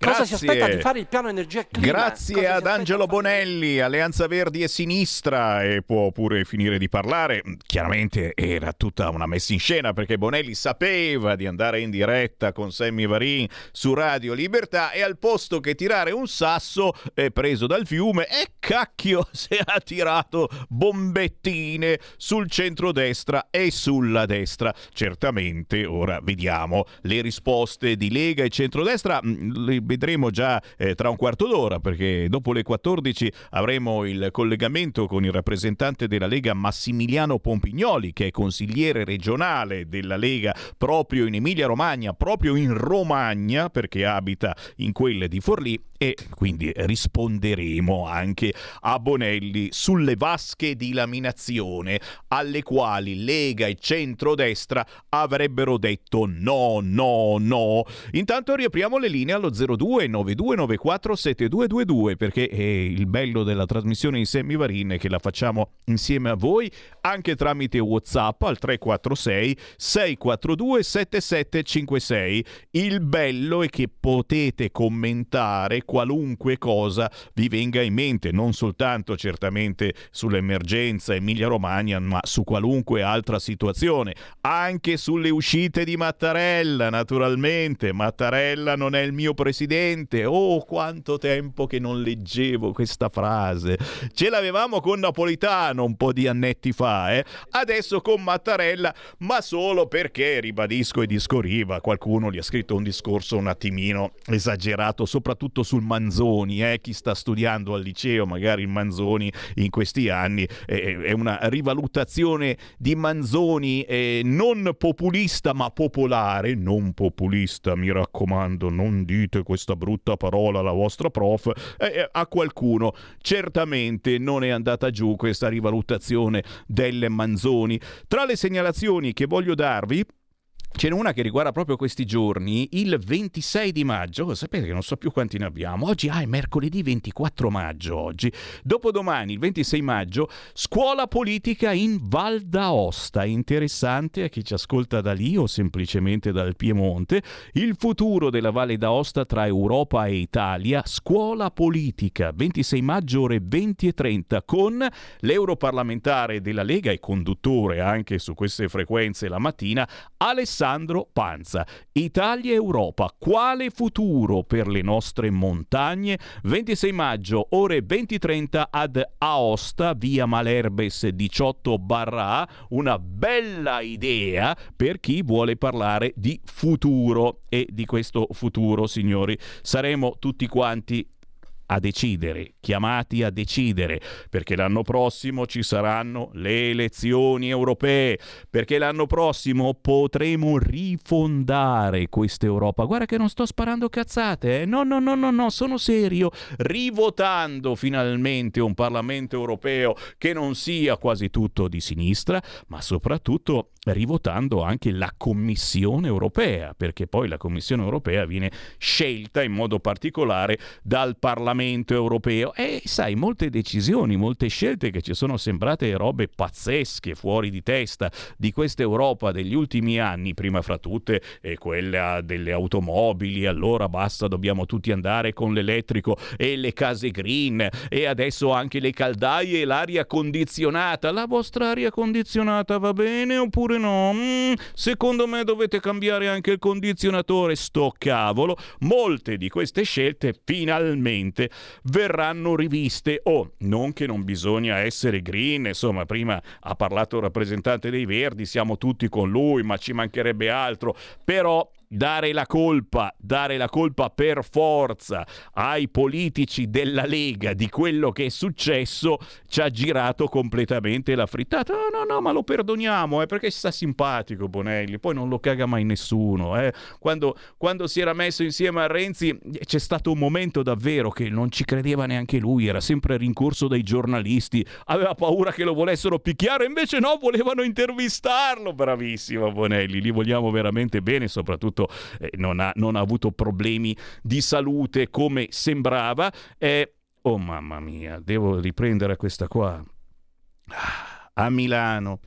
S12: Cosa si aspetta di fare il piano energia clima?
S2: Grazie
S12: Cosa
S2: ad Angelo Bonelli, Alleanza Verdi e Sinistra e può pure finire di parlare. Chiaramente era tutta una messa in scena perché Bonelli sapeva di andare in diretta con Sammy Varin su Radio Libertà e al posto che tirare un sasso è preso dal fiume e cacchio se ha tirato bombettine sul centrodestra e sulla destra. Certamente ora vediamo le risposte di Lega e centrodestra mm, vedremo già eh, tra un quarto d'ora perché dopo le 14 avremo il collegamento con il rappresentante della Lega Massimiliano Pompignoli che è consigliere regionale della Lega proprio in Emilia Romagna, proprio in Romagna perché abita in quelle di Forlì e quindi risponderemo anche a Bonelli sulle vasche di laminazione alle quali Lega e centrodestra avrebbero detto no, no, no. Intanto riapriamo le linee allo 02 9294 7222 perché è il bello della trasmissione in semivarin che la facciamo insieme a voi anche tramite WhatsApp al 346 642 7756. Il bello è che potete commentare qualunque cosa vi venga in mente, non soltanto certamente sull'emergenza Emilia-Romagna, ma su qualunque altra situazione, anche sulle uscite di Mattarella, naturalmente. Mattarella non è il mio presidente. Oh, quanto tempo che non leggevo questa frase. Ce l'avevamo con Napolitano un po' di annetti fa, eh? Adesso con Mattarella, ma solo perché, ribadisco e discorriva, qualcuno gli ha scritto un discorso un attimino esagerato, soprattutto sul Manzoni, eh? chi sta studiando al liceo, magari il Manzoni in questi anni, eh, è una rivalutazione di Manzoni eh, non populista ma popolare, non populista, mi raccomando, non dite questa brutta parola alla vostra prof, eh, a qualcuno certamente non è andata giù questa rivalutazione delle Manzoni. Tra le segnalazioni che voglio darvi, Ce n'è una che riguarda proprio questi giorni, il 26 di maggio, sapete che non so più quanti ne abbiamo, oggi ah, è mercoledì 24 maggio oggi, dopodomani il 26 maggio, scuola politica in Val d'Aosta, interessante a chi ci ascolta da lì o semplicemente dal Piemonte, il futuro della Valle d'Aosta tra Europa e Italia, scuola politica, 26 maggio ore 20 e 30 con l'europarlamentare della Lega e conduttore anche su queste frequenze la mattina, Alessandro Alessandro Panza. Italia e Europa, quale futuro per le nostre montagne? 26 maggio, ore 20.30 ad Aosta, via Malerbes 18 barra A, una bella idea per chi vuole parlare di futuro e di questo futuro, signori, saremo tutti quanti a decidere, chiamati a decidere, perché l'anno prossimo ci saranno le elezioni europee, perché l'anno prossimo potremo rifondare questa Europa. Guarda che non sto sparando cazzate, eh? no, no, no, no, no, sono serio, rivotando finalmente un Parlamento europeo che non sia quasi tutto di sinistra, ma soprattutto rivotando anche la Commissione europea, perché poi la Commissione europea viene scelta in modo particolare dal Parlamento europeo e sai, molte decisioni, molte scelte che ci sono sembrate robe pazzesche, fuori di testa di questa Europa degli ultimi anni, prima fra tutte eh, quella delle automobili, allora basta, dobbiamo tutti andare con l'elettrico e le case green e adesso anche le caldaie e l'aria condizionata. La vostra aria condizionata va bene oppure no? Mm, secondo me dovete cambiare anche il condizionatore, sto cavolo. Molte di queste scelte finalmente verranno riviste. Oh, non che non bisogna essere green, insomma, prima ha parlato il rappresentante dei Verdi, siamo tutti con lui, ma ci mancherebbe altro. Però dare la colpa, dare la colpa per forza ai politici della Lega di quello che è successo ci ha girato completamente la frittata. No, no, no, ma lo perdoniamo, eh, perché sta simpatico Bonelli, poi non lo caga mai nessuno. Eh. Quando, quando si era messo insieme a Renzi c'è stato un momento davvero che non ci credeva neanche lui, era sempre rincorso dai giornalisti, aveva paura che lo volessero picchiare, invece no, volevano intervistarlo. Bravissimo Bonelli, li vogliamo veramente bene, soprattutto appunto eh, non, ha, non, ha, avuto problemi di salute come sembrava. Eh, oh mamma mia, devo riprendere questa qua. Ah, a Milano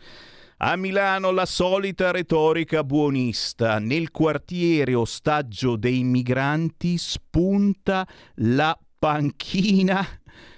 S2: A Milano la solita retorica buonista. Nel quartiere ostaggio dei migranti spunta la panchina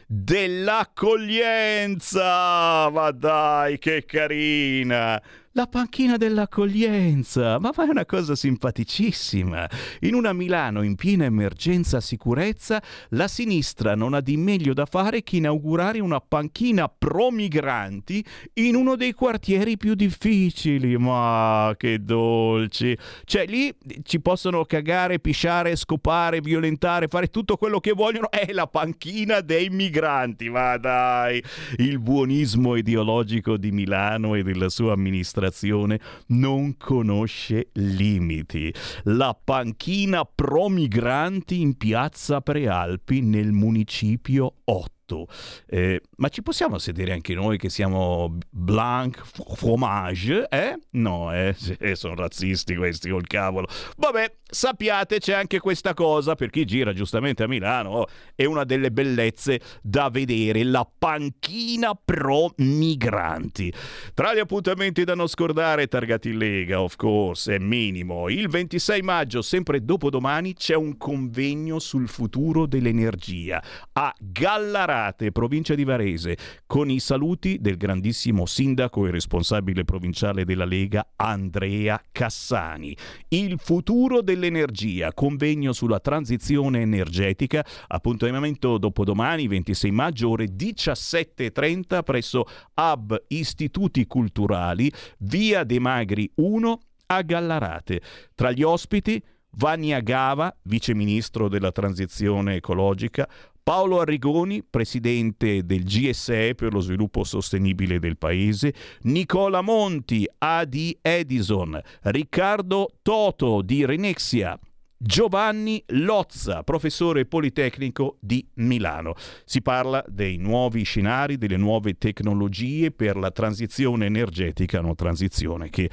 S2: dell'accoglienza. Ma dai, che carina! La panchina dell'accoglienza, ma è una cosa simpaticissima. In una Milano in piena emergenza sicurezza, la sinistra non ha di meglio da fare che inaugurare una panchina pro migranti in uno dei quartieri più difficili. Ma che dolci! Cioè, lì ci possono cagare, pisciare, scopare, violentare, fare tutto quello che vogliono. È la panchina dei migranti. Ma dai, il buonismo ideologico di Milano e della sua amministrazione amministrazione non conosce limiti. La panchina pro migranti in piazza Prealpi nel municipio 8 tutto. Eh, ma ci possiamo sedere anche noi che siamo blanc fromage? Eh? No, eh? sono razzisti questi col cavolo. Vabbè, sappiate c'è anche questa cosa per chi gira giustamente a Milano. Oh, è una delle bellezze da vedere, la panchina pro migranti. Tra gli appuntamenti da non scordare, targati Lega, of course, è minimo. Il 26 maggio, sempre dopodomani, c'è un convegno sul futuro dell'energia a Gallarate Carate, provincia di Varese, con i saluti del grandissimo sindaco e responsabile provinciale della Lega Andrea Cassani. Il futuro dell'energia, convegno sulla transizione energetica, appuntamento dopodomani 26 maggio ore 17.30 presso Hub Istituti Culturali, via De Magri 1 a Gallarate. Tra gli ospiti Vania Gava, vice ministro della transizione ecologica, Paolo Arrigoni, presidente del GSE per lo sviluppo sostenibile del paese, Nicola Monti, AD Edison, Riccardo Toto di Renexia, Giovanni Lozza, professore politecnico di Milano. Si parla dei nuovi scenari, delle nuove tecnologie per la transizione energetica, una transizione che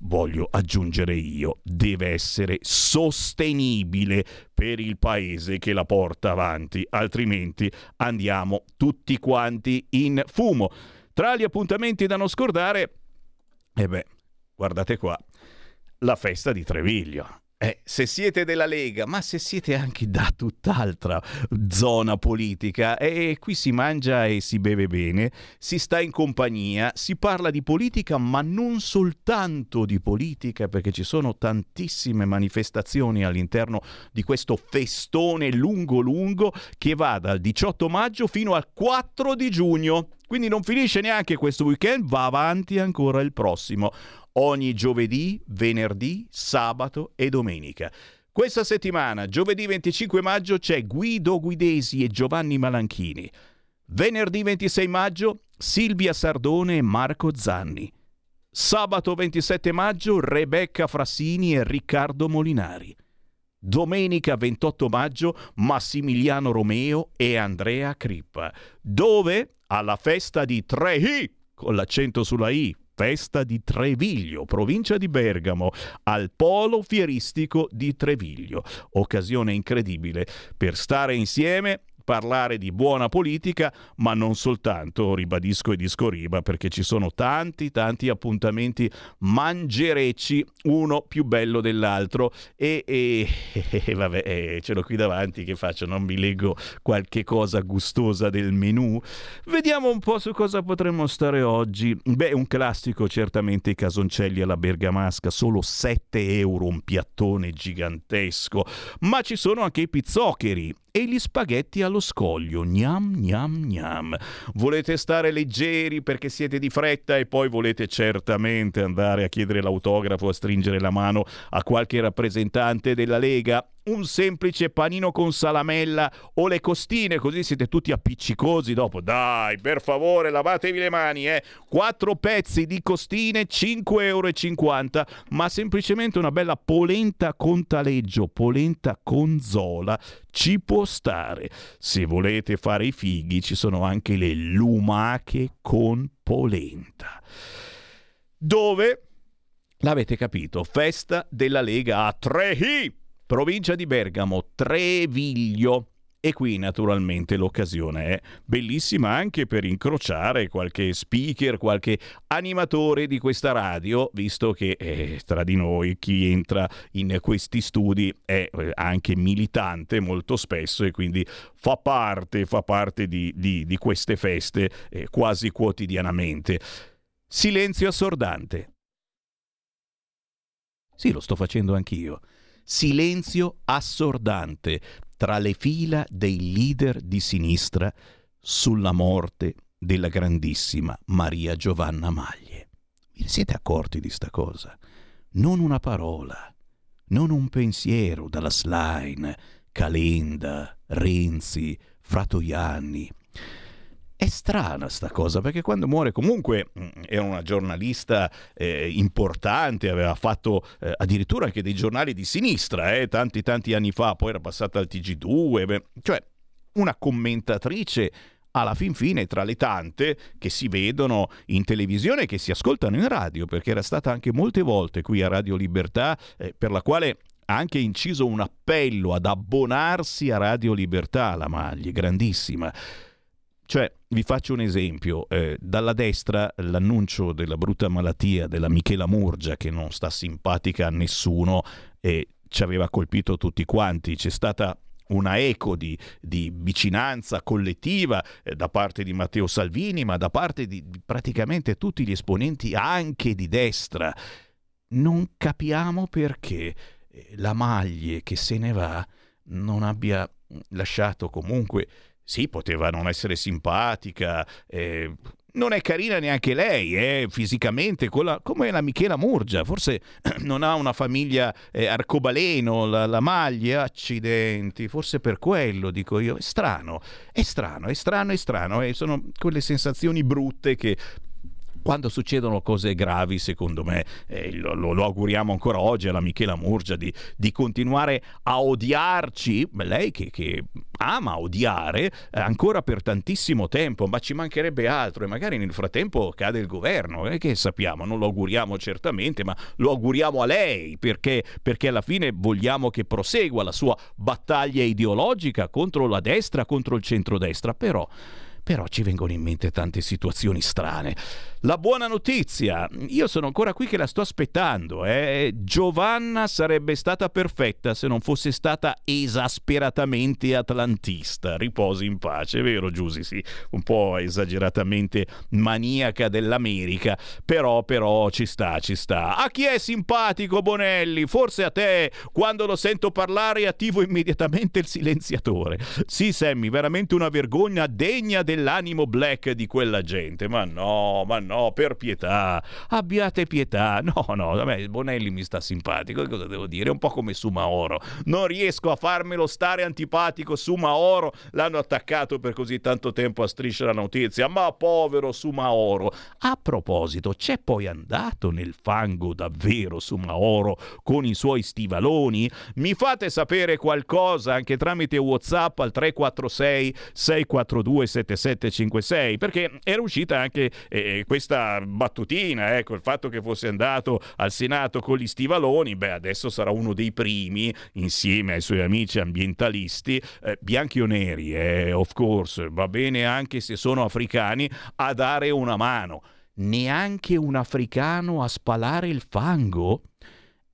S2: voglio aggiungere io, deve essere sostenibile per il paese che la porta avanti, altrimenti andiamo tutti quanti in fumo. Tra gli appuntamenti da non scordare, e eh beh, guardate qua, la festa di Treviglio. Eh, se siete della Lega, ma se siete anche da tutt'altra zona politica, eh, qui si mangia e si beve bene, si sta in compagnia, si parla di politica, ma non soltanto di politica, perché ci sono tantissime manifestazioni all'interno di questo festone lungo lungo che va dal 18 maggio fino al 4 di giugno. Quindi non finisce neanche questo weekend, va avanti ancora il prossimo ogni giovedì, venerdì, sabato e domenica. Questa settimana, giovedì 25 maggio, c'è Guido Guidesi e Giovanni Malanchini. Venerdì 26 maggio, Silvia Sardone e Marco Zanni. Sabato 27 maggio, Rebecca Frassini e Riccardo Molinari. Domenica 28 maggio, Massimiliano Romeo e Andrea Crippa. Dove? Alla festa di Trehi, con l'accento sulla I, festa di Treviglio, provincia di Bergamo, al Polo Fieristico di Treviglio. Occasione incredibile per stare insieme parlare di buona politica, ma non soltanto, ribadisco e discoriba, perché ci sono tanti, tanti appuntamenti mangerecci, uno più bello dell'altro. E, e, e vabbè, eh, ce l'ho qui davanti, che faccio? Non vi leggo qualche cosa gustosa del menù? Vediamo un po' su cosa potremmo stare oggi. Beh, un classico, certamente i casoncelli alla bergamasca, solo 7 euro, un piattone gigantesco. Ma ci sono anche i pizzoccheri e gli spaghetti allo scoglio. Gnam gnam gnam. Volete stare leggeri perché siete di fretta e poi volete certamente andare a chiedere l'autografo, a stringere la mano a qualche rappresentante della Lega? Un semplice panino con salamella o le costine, così siete tutti appiccicosi dopo. Dai, per favore, lavatevi le mani, eh. Quattro pezzi di costine, 5,50 euro, ma semplicemente una bella polenta con taleggio, polenta con zola, ci può stare. Se volete fare i fighi, ci sono anche le lumache con polenta. Dove? L'avete capito, festa della Lega a Trehi provincia di Bergamo, Treviglio. E qui naturalmente l'occasione è bellissima anche per incrociare qualche speaker, qualche animatore di questa radio, visto che eh, tra di noi chi entra in questi studi è eh, anche militante molto spesso e quindi fa parte, fa parte di, di, di queste feste eh, quasi quotidianamente. Silenzio assordante. Sì, lo sto facendo anch'io. Silenzio assordante tra le fila dei leader di sinistra sulla morte della grandissima Maria Giovanna Maglie. Vi siete accorti di sta cosa? Non una parola, non un pensiero dalla Slime, Calenda, Renzi, Fratoianni. È strana sta cosa perché quando muore comunque mm, era una giornalista eh, importante, aveva fatto eh, addirittura anche dei giornali di sinistra, eh, tanti tanti anni fa, poi era passata al TG2, beh, cioè una commentatrice alla fin fine tra le tante che si vedono in televisione e che si ascoltano in radio, perché era stata anche molte volte qui a Radio Libertà, eh, per la quale ha anche inciso un appello ad abbonarsi a Radio Libertà, la maglia, grandissima. Cioè, vi faccio un esempio, eh, dalla destra l'annuncio della brutta malattia della Michela Murgia, che non sta simpatica a nessuno e ci aveva colpito tutti quanti, c'è stata una eco di, di vicinanza collettiva eh, da parte di Matteo Salvini, ma da parte di, di praticamente tutti gli esponenti anche di destra. Non capiamo perché eh, la Maglie che se ne va non abbia lasciato comunque sì, poteva non essere simpatica, eh, non è carina neanche lei, eh, fisicamente, la, come la Michela Murgia, forse non ha una famiglia eh, arcobaleno, la, la, maglia, accidenti, forse per quello dico io, è strano, è strano, è strano, è strano, eh, sono quelle sensazioni brutte che quando succedono cose gravi, secondo me, eh, lo, lo, auguriamo ancora oggi alla Michela Murgia di, di continuare a odiarci, lei che, che ama odiare eh, ancora per tantissimo tempo, ma ci mancherebbe altro e magari nel frattempo cade il governo, eh, che sappiamo, non lo auguriamo certamente, ma lo auguriamo a lei perché, perché alla fine vogliamo che prosegua la sua battaglia ideologica contro la destra, contro il centrodestra, però però ci vengono in mente tante situazioni strane. La buona notizia, io sono ancora qui che la sto aspettando. Eh? Giovanna sarebbe stata perfetta se non fosse stata esasperatamente atlantista. Riposi in pace, vero Giusy? Sì, un po' esageratamente maniaca dell'America, però, però ci sta, ci sta. A chi è simpatico Bonelli? Forse a te, quando lo sento parlare attivo immediatamente il silenziatore. Sì, Sammy, veramente una vergogna degna dell'animo black di quella gente. Ma no, ma no, per pietà, abbiate pietà. No, no, a me Bonelli mi sta simpatico, cosa devo dire? È un po' come Sumaoro. Non riesco a farmelo stare antipatico. Sumaoro l'hanno attaccato per così tanto tempo a striscia la notizia, ma povero Sumaoro. A proposito, c'è poi andato nel fango davvero Sumaoro con i suoi stivaloni? Mi fate sapere qualcosa anche tramite WhatsApp al 346 642 77 756 perché era uscita anche eh, questa battutina, ecco, il fatto che fosse andato al Senato con gli stivaloni, beh adesso sarà uno dei primi insieme ai suoi amici ambientalisti, eh, bianchi o neri, eh, of course, va bene anche se sono africani, a dare una mano. Neanche un africano a spalare il fango?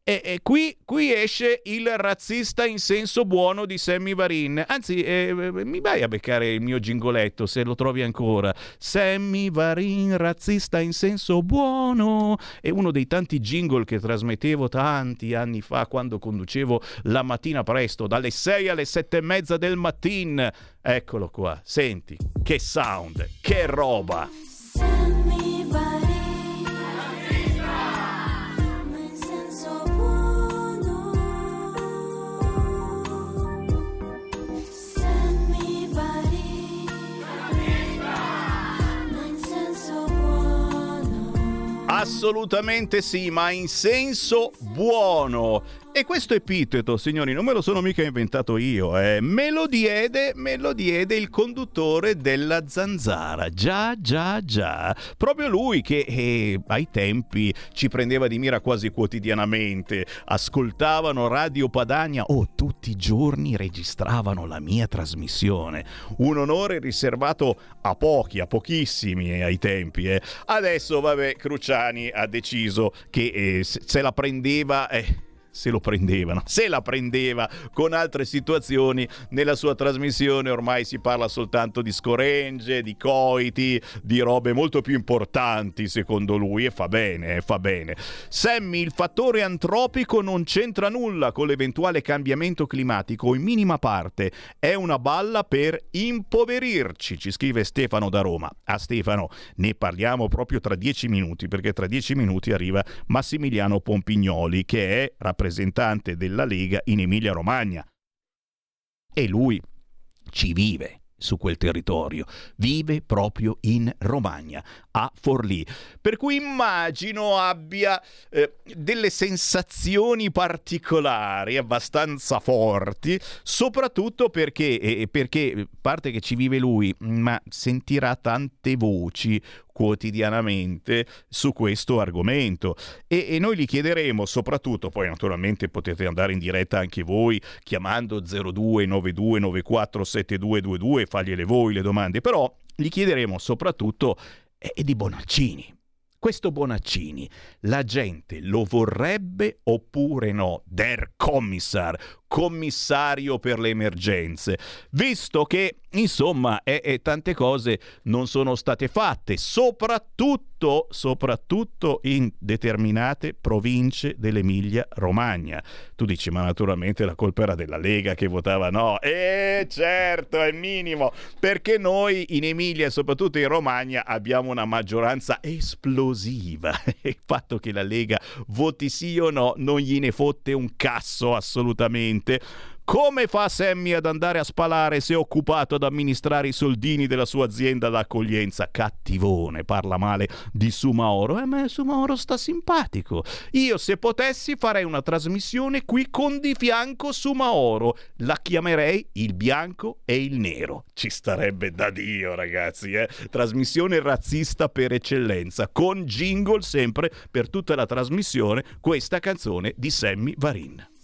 S2: E, e qui, qui, esce il razzista in senso buono di Sammy Varin. Anzi, eh, mi vai a beccare il mio gingoletto se lo trovi ancora. Sammy Varin, razzista in senso buono. È uno dei tanti jingle che trasmettevo tanti anni fa quando conducevo la mattina presto, dalle 6 alle 7 e mezza del mattino. Eccolo qua, senti, che sound, che roba. Sammy Assolutamente sì, ma in senso buono. E questo epiteto, signori, non me lo sono mica inventato io, eh. me, lo diede, me lo diede il conduttore della zanzara. Già, già, già. Proprio lui che eh, ai tempi ci prendeva di mira quasi quotidianamente. Ascoltavano Radio Padania o oh, tutti i giorni registravano la mia trasmissione. Un onore riservato a pochi, a pochissimi eh, ai tempi. Eh. Adesso, vabbè, Cruciani ha deciso che eh, se la prendeva... Eh, se lo prendevano, se la prendeva con altre situazioni nella sua trasmissione ormai si parla soltanto di scorenge, di coiti, di robe molto più importanti secondo lui e fa bene, fa bene. Sammy, il fattore antropico non c'entra nulla con l'eventuale cambiamento climatico in minima parte, è una balla per impoverirci, ci scrive Stefano da Roma. A Stefano ne parliamo proprio tra dieci minuti perché tra dieci minuti arriva Massimiliano Pompignoli che è rappresentante rappresentante della Lega in Emilia-Romagna. E lui ci vive su quel territorio, vive proprio in Romagna, a Forlì. Per cui immagino abbia eh, delle sensazioni particolari, abbastanza forti, soprattutto perché, eh, perché, parte che ci vive lui, ma sentirà tante voci quotidianamente su questo argomento e, e, noi gli chiederemo soprattutto poi naturalmente potete andare in diretta anche voi chiamando 0292947222 e fargliele voi le domande però gli chiederemo soprattutto eh, di Bonaccini questo Bonaccini, la gente lo vorrebbe oppure no? Der Kommissar, commissario per le emergenze, visto che insomma eh, eh, tante cose non sono state fatte, soprattutto, soprattutto in determinate province dell'Emilia Romagna. Tu dici, ma naturalmente la colpa era della Lega che votava no. Eh certo, è minimo, perché noi in Emilia e soprattutto in Romagna abbiamo una maggioranza esplosiva. Il fatto che la Lega voti sì o no non gliene fotte un casso assolutamente niente. Come fa Sammy ad andare a spalare se è occupato ad amministrare i soldini della sua azienda d'accoglienza? Cattivone, parla male di Sumaoro. Eh, ma Sumaoro sta simpatico. Io, se potessi, farei una trasmissione qui con di fianco Sumaoro. La chiamerei il bianco e il nero. Ci starebbe da Dio, ragazzi, eh? Trasmissione razzista per eccellenza, con jingle sempre per tutta la trasmissione, questa canzone di Sammy Varin.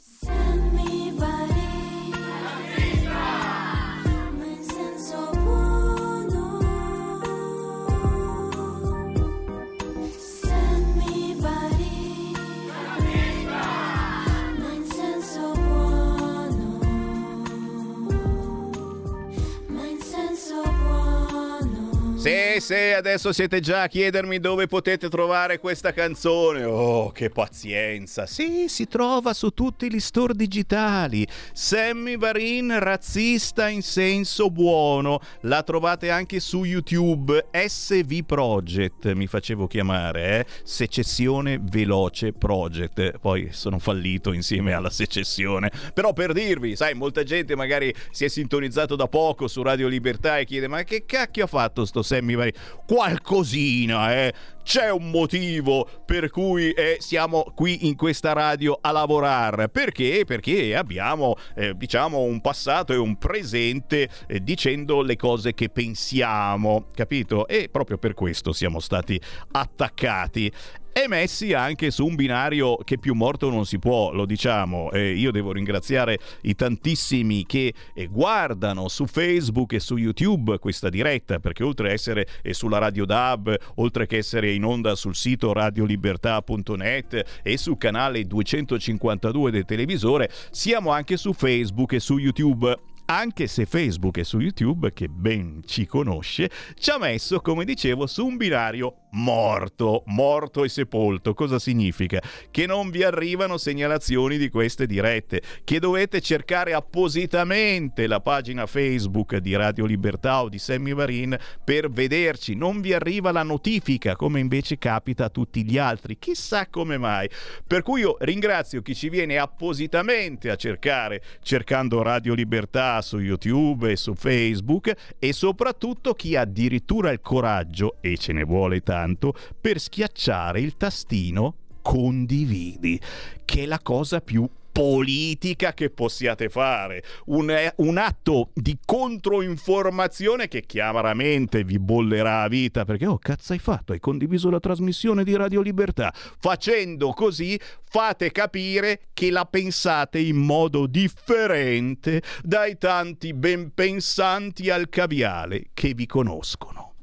S2: Sì, sì, adesso siete già a chiedermi dove potete trovare questa canzone. Oh, che pazienza. Sì, si trova su tutti gli store digitali. Sammy Varin, razzista in senso buono. La trovate anche su YouTube. SV Project, mi facevo chiamare, eh? Secessione Veloce Project. Poi sono fallito insieme alla secessione. Però per dirvi, sai, molta gente magari si è sintonizzato da poco su Radio Libertà e chiede ma che cacchio ha fatto sto Sammy Varin? Qualcosina, eh c'è un motivo per cui eh, siamo qui in questa radio a lavorare. Perché? Perché abbiamo, eh, diciamo, un passato e un presente eh, dicendo le cose che pensiamo, capito? E proprio per questo siamo stati attaccati e messi anche su un binario che più morto non si può, lo diciamo. Eh, io devo ringraziare i tantissimi che eh, guardano su Facebook e su YouTube questa diretta, perché oltre a essere eh, sulla Radio DAB, oltre che essere in onda sul sito radiolibertà.net e sul canale 252 del televisore, siamo anche su Facebook e su YouTube anche se Facebook e su YouTube, che ben ci conosce, ci ha messo, come dicevo, su un binario morto, morto e sepolto. Cosa significa? Che non vi arrivano segnalazioni di queste dirette, che dovete cercare appositamente la pagina Facebook di Radio Libertà o di Sammy Varin per vederci. Non vi arriva la notifica, come invece capita a tutti gli altri. Chissà come mai. Per cui io ringrazio chi ci viene appositamente a cercare, cercando Radio Libertà su YouTube e su Facebook e soprattutto chi ha addirittura il coraggio, e ce ne vuole tanto, per schiacciare il tastino condividi, che è la cosa più politica che possiate fare, un, eh, un atto di controinformazione che chiaramente vi bollerà a vita perché oh cazzo hai fatto, hai condiviso la trasmissione di Radio Libertà, facendo così fate capire che la pensate in modo differente dai tanti ben pensanti al caviale che vi conoscono.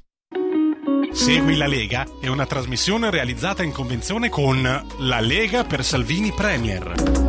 S11: Segui la Lega è una trasmissione realizzata in convenzione con La Lega per Salvini Premier.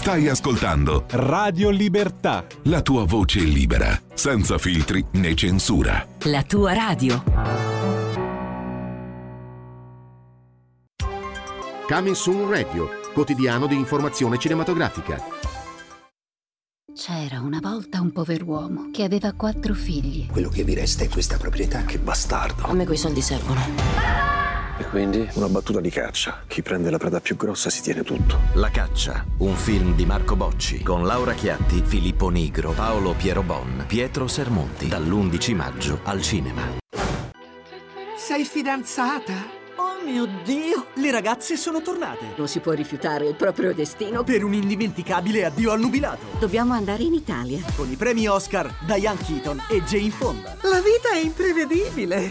S8: Stai ascoltando
S9: Radio Libertà.
S8: La tua voce libera, senza filtri né censura.
S10: La tua radio.
S13: Coming Soon Radio, quotidiano di informazione cinematografica.
S14: C'era una volta un pover'uomo che aveva quattro figli.
S15: Quello che vi resta è questa proprietà, che bastardo.
S14: A me quei soldi servono.
S15: E quindi una battuta di caccia. Chi prende la preda più grossa si tiene tutto.
S16: La caccia, un film di Marco Bocci con Laura Chiatti, Filippo Nigro, Paolo Piero Bon, Pietro Sermonti, dall'11 maggio al cinema.
S17: Sei fidanzata?
S18: Oh mio Dio! Le ragazze sono tornate!
S14: Non si può rifiutare il proprio destino.
S18: Per un indimenticabile addio al nubilato!
S14: Dobbiamo andare in Italia.
S18: Con i premi Oscar, Diane Keaton e Jane Fonda.
S17: La vita è imprevedibile!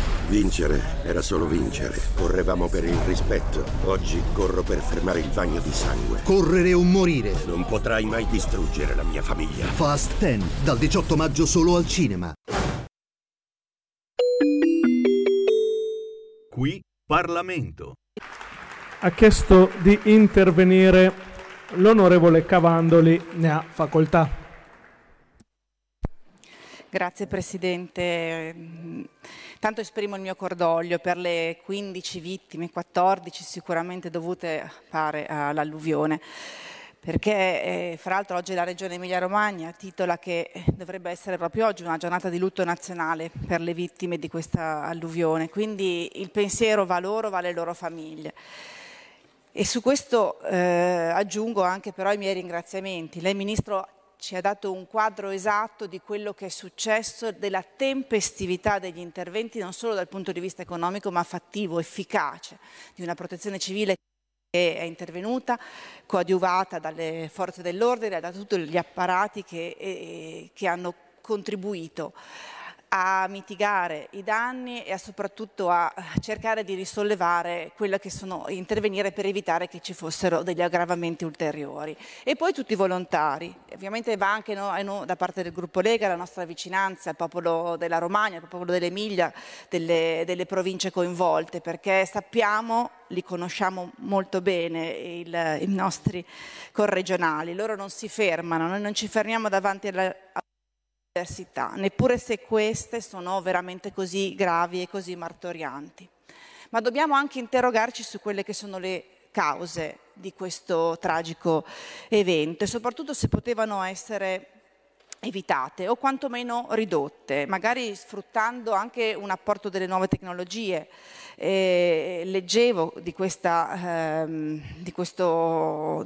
S19: Vincere era solo vincere. Correvamo per il rispetto. Oggi corro per fermare il bagno di sangue.
S20: Correre o morire.
S19: Non potrai mai distruggere la mia famiglia.
S20: Fast 10, dal 18 maggio solo al cinema.
S2: Qui Parlamento.
S21: Ha chiesto di intervenire l'onorevole Cavandoli, ne ha facoltà.
S22: Grazie Presidente. Tanto esprimo il mio cordoglio per le 15 vittime, 14 sicuramente dovute pare all'alluvione perché eh, fra l'altro oggi la Regione Emilia-Romagna titola che dovrebbe essere proprio oggi una giornata di lutto nazionale per le vittime di questa alluvione, quindi il pensiero va loro, va alle loro famiglie. E su questo eh, aggiungo anche però i miei ringraziamenti. Lei Ministro ci ha dato un quadro esatto di quello che è successo, della tempestività degli interventi, non solo dal punto di vista economico, ma fattivo, efficace, di una protezione civile che è intervenuta, coadiuvata dalle forze dell'ordine, da tutti gli apparati che, eh, che hanno contribuito a mitigare i danni e a soprattutto a cercare di risollevare quello che sono intervenire per evitare che ci fossero degli aggravamenti ulteriori. E poi tutti i volontari. Ovviamente va anche no, no, da parte del gruppo Lega la nostra vicinanza al popolo della Romagna, al popolo dell'Emilia, delle, delle province coinvolte, perché sappiamo li conosciamo molto bene il, i nostri corregionali, loro non si fermano, noi non ci fermiamo davanti alla università, neppure se queste sono veramente così gravi e così martorianti. Ma dobbiamo anche interrogarci su quelle che sono le cause di questo tragico evento e soprattutto se potevano essere evitate o quantomeno ridotte, magari sfruttando anche un apporto delle nuove tecnologie. Eh, leggevo di, questa, ehm, di, questo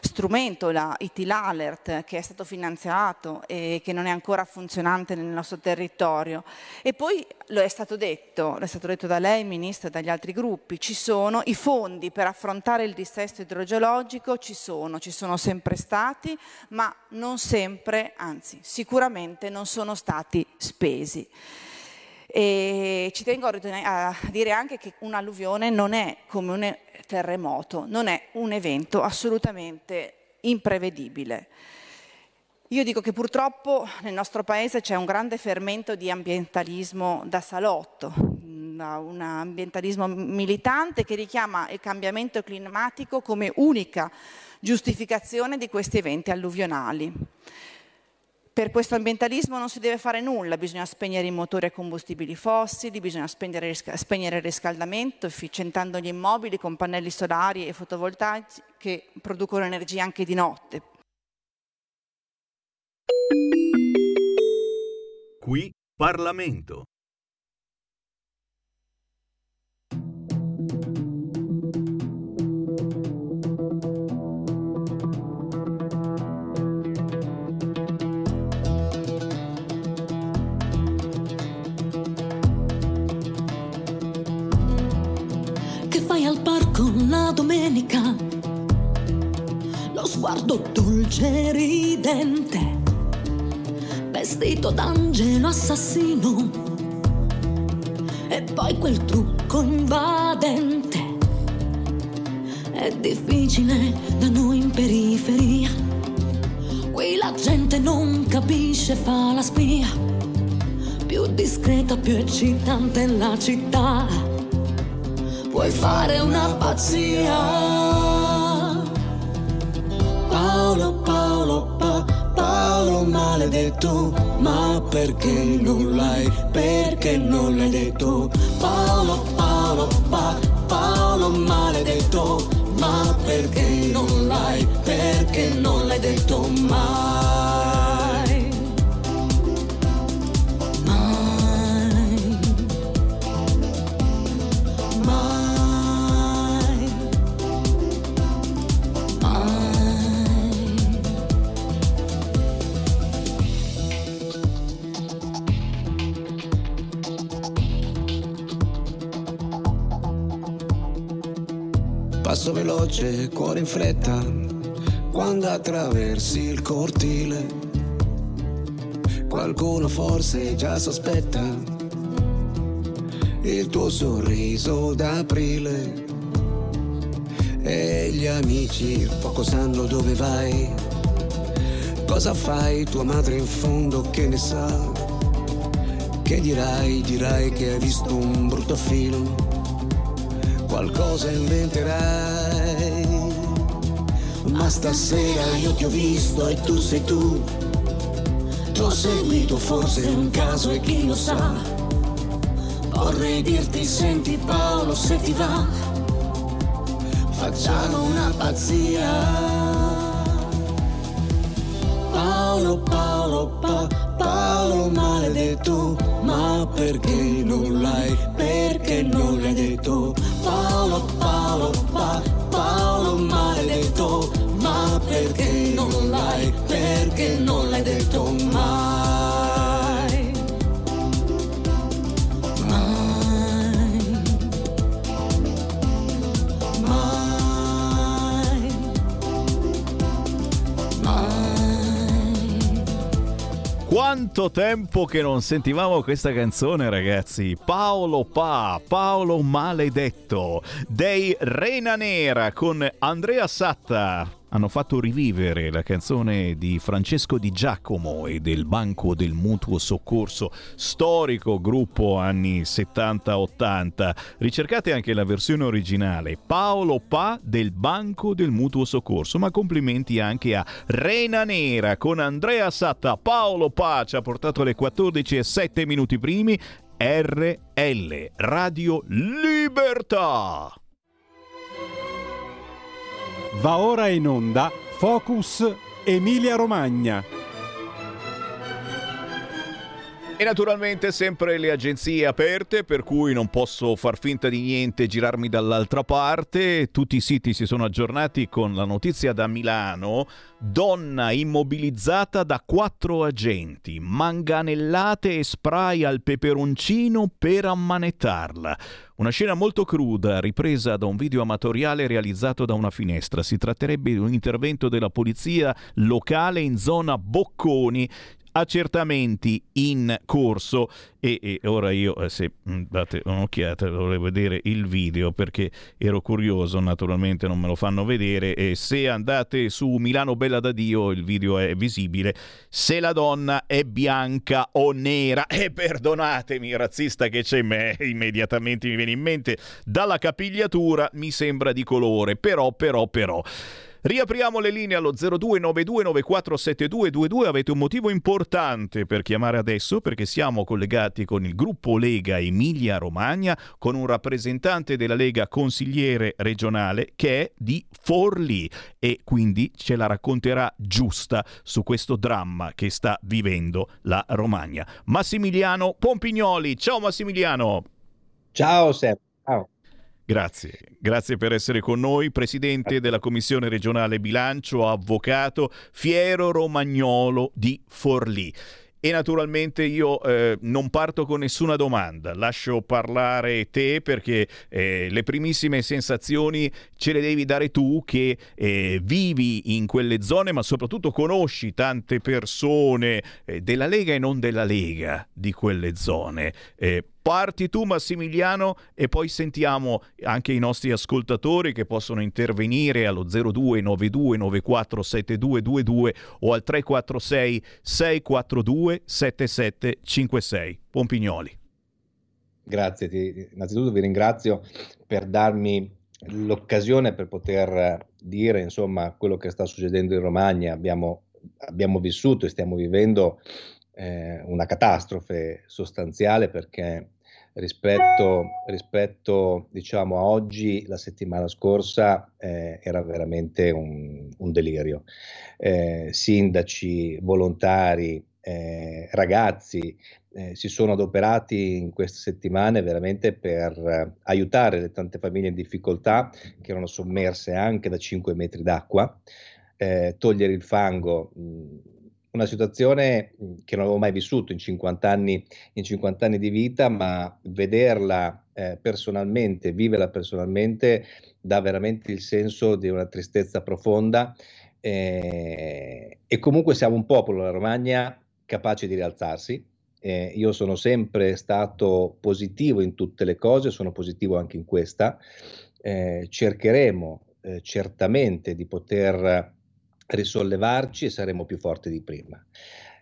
S22: strumento, la ITIL Alert, che è stato finanziato e che non è ancora funzionante nel nostro territorio. E poi lo è stato detto, lo è stato detto da lei, Ministro, e dagli altri gruppi, ci sono i fondi per affrontare il dissesto idrogeologico, ci sono, ci sono sempre stati, ma non sempre, anzi sicuramente non sono stati spesi. E ci tengo a dire anche che un'alluvione non è come un terremoto, non è un evento assolutamente imprevedibile. Io dico che purtroppo nel nostro paese c'è un grande fermento di ambientalismo da salotto, un ambientalismo militante che richiama il cambiamento climatico come unica giustificazione di questi eventi alluvionali. Per questo ambientalismo non si deve fare nulla, bisogna spegnere i motori a combustibili fossili, bisogna spegnere, spegnere il riscaldamento, efficientando gli immobili con pannelli solari e fotovoltaici che producono energia anche di notte.
S2: Qui Parlamento.
S23: al parco la domenica, lo sguardo dolce ridente, vestito d'angelo assassino, e poi quel trucco invadente. È difficile da noi in periferia, qui la gente non capisce, fa la spia, più discreta, più eccitante la città. Puoi fare una pazzia. Paolo, Paolo, pa, Paolo maledetto, ma perché non l'hai, perché non l'hai detto? Paolo, Paolo, pa, Paolo maledetto, ma perché non l'hai, perché non l'hai detto mai?
S24: Veloce, cuore in fretta, quando attraversi il cortile. Qualcuno forse già sospetta il tuo sorriso d'aprile. E gli amici poco sanno dove vai. Cosa fai, tua madre in fondo che ne sa? Che dirai, dirai che hai visto un brutto film qualcosa inventerai. Ma stasera io ti ho visto e tu sei tu. Ti ho seguito forse un caso e chi lo sa. Vorrei dirti senti Paolo se ti va. Facciamo una pazzia. Paolo, Paolo, pa, Paolo maledetto, ma perché non l'hai, perché non l'hai detto? Paolo, Paolo, pa, Paolo maledetto, ma perché non l'hai, perché non l'hai detto mai? Mai. Mai. Mai.
S2: Quanto tempo che non sentivamo questa canzone, ragazzi! Paolo Pa, Paolo Maledetto, dei Rena Nera con Andrea Satta. Hanno fatto rivivere la canzone di Francesco Di Giacomo e del Banco del Mutuo Soccorso, storico gruppo anni 70-80. Ricercate anche la versione originale, Paolo Pa del Banco del Mutuo Soccorso. Ma complimenti anche a Rena Nera con Andrea Satta. Paolo Pa ci ha portato alle 14 e 7 minuti primi. RL Radio Libertà.
S9: Va ora in onda Focus Emilia Romagna.
S2: E naturalmente sempre le agenzie aperte, per cui non posso far finta di niente e girarmi dall'altra parte. Tutti i siti si sono aggiornati con la notizia da Milano. Donna immobilizzata da quattro agenti, manganellate e spray al peperoncino per ammanettarla. Una scena molto cruda, ripresa da un video amatoriale realizzato da una finestra. Si tratterebbe di un intervento della polizia locale in zona Bocconi accertamenti in corso. E, e ora io eh, se mm, date un'occhiata volevo vedere il video perché ero curioso naturalmente non me lo fanno vedere. E se andate su Milano Bella da Dio il video è visibile. Se la donna è bianca o nera. E perdonatemi razzista che c'è me immediatamente mi viene in mente. Dalla capigliatura mi sembra di colore però però però Riapriamo le linee allo 0292947222. Avete un motivo importante per chiamare adesso perché siamo collegati con il gruppo Lega Emilia Romagna con un rappresentante della Lega consigliere regionale che è di Forlì e quindi ce la racconterà giusta su questo dramma che sta vivendo la Romagna. Massimiliano Pompignoli. Ciao Massimiliano.
S25: Ciao Sep.
S2: Grazie, grazie per essere con noi, Presidente della Commissione regionale bilancio, avvocato Fiero Romagnolo di Forlì. E naturalmente io eh, non parto con nessuna domanda, lascio parlare te perché eh, le primissime sensazioni ce le devi dare tu che eh, vivi in quelle zone ma soprattutto conosci tante persone eh, della Lega e non della Lega di quelle zone. Parti tu Massimiliano e poi sentiamo anche i nostri ascoltatori che possono intervenire allo 0292947222 o al 346 642 7756. Pompignoli.
S25: Grazie, ti, innanzitutto vi ringrazio per darmi l'occasione per poter dire insomma quello che sta succedendo in Romagna. Abbiamo, abbiamo vissuto e stiamo vivendo eh, una catastrofe sostanziale perché rispetto, rispetto diciamo, a oggi, la settimana scorsa eh, era veramente un, un delirio. Eh, sindaci, volontari, eh, ragazzi eh, si sono adoperati in queste settimane veramente per aiutare le tante famiglie in difficoltà che erano sommerse anche da 5 metri d'acqua, eh, togliere il fango. Mh, una situazione che non avevo mai vissuto in 50 anni, in 50 anni di vita, ma vederla eh, personalmente, viverla personalmente, dà veramente il senso di una tristezza profonda. Eh, e comunque siamo un popolo, la Romagna, capace di rialzarsi. Eh, io sono sempre stato positivo in tutte le cose, sono positivo anche in questa. Eh, cercheremo eh, certamente di poter risollevarci e saremo più forti di prima.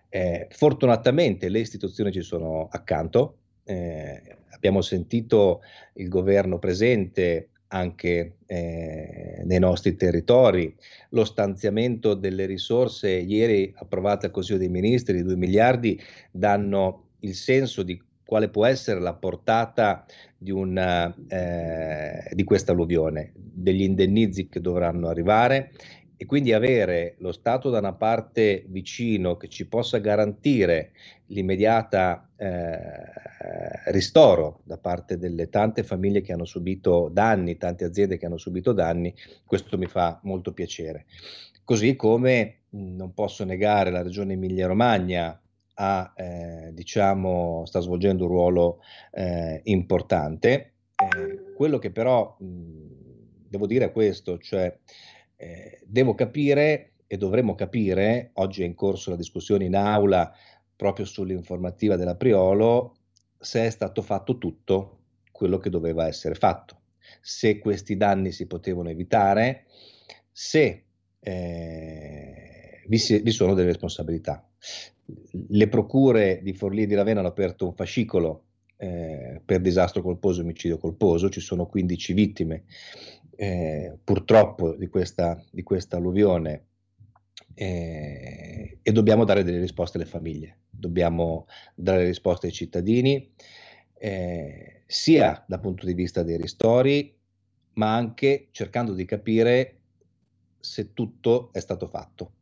S25: Eh, fortunatamente le istituzioni ci sono accanto, eh, abbiamo sentito il governo presente anche eh, nei nostri territori, lo stanziamento delle risorse ieri approvate al Consiglio dei Ministri di 2 miliardi danno il senso di quale può essere la portata di, una, eh, di questa alluvione, degli indennizi che dovranno arrivare e quindi avere lo Stato da una parte vicino che ci possa garantire l'immediata eh, ristoro da parte delle tante famiglie che hanno subito danni, tante aziende che hanno subito danni, questo mi fa molto piacere. Così come non posso negare la regione Emilia-Romagna ha, eh, diciamo, sta svolgendo un ruolo eh, importante. Eh, quello che però mh, devo dire è questo, cioè eh, devo capire e dovremmo capire, oggi è in corso la discussione in aula proprio sull'informativa della Priolo, se è stato fatto tutto quello che doveva essere fatto, se questi danni si potevano evitare, se eh, vi, si, vi, sono delle responsabilità. Le procure di Forlì e di Ravenna hanno aperto un fascicolo eh, per disastro colposo e omicidio colposo, ci sono 15 vittime eh, purtroppo di questa, di questa alluvione eh, e dobbiamo dare delle risposte alle famiglie, dobbiamo dare risposte ai cittadini, eh, sia dal punto di vista dei ristori, ma anche cercando di capire se tutto è stato fatto.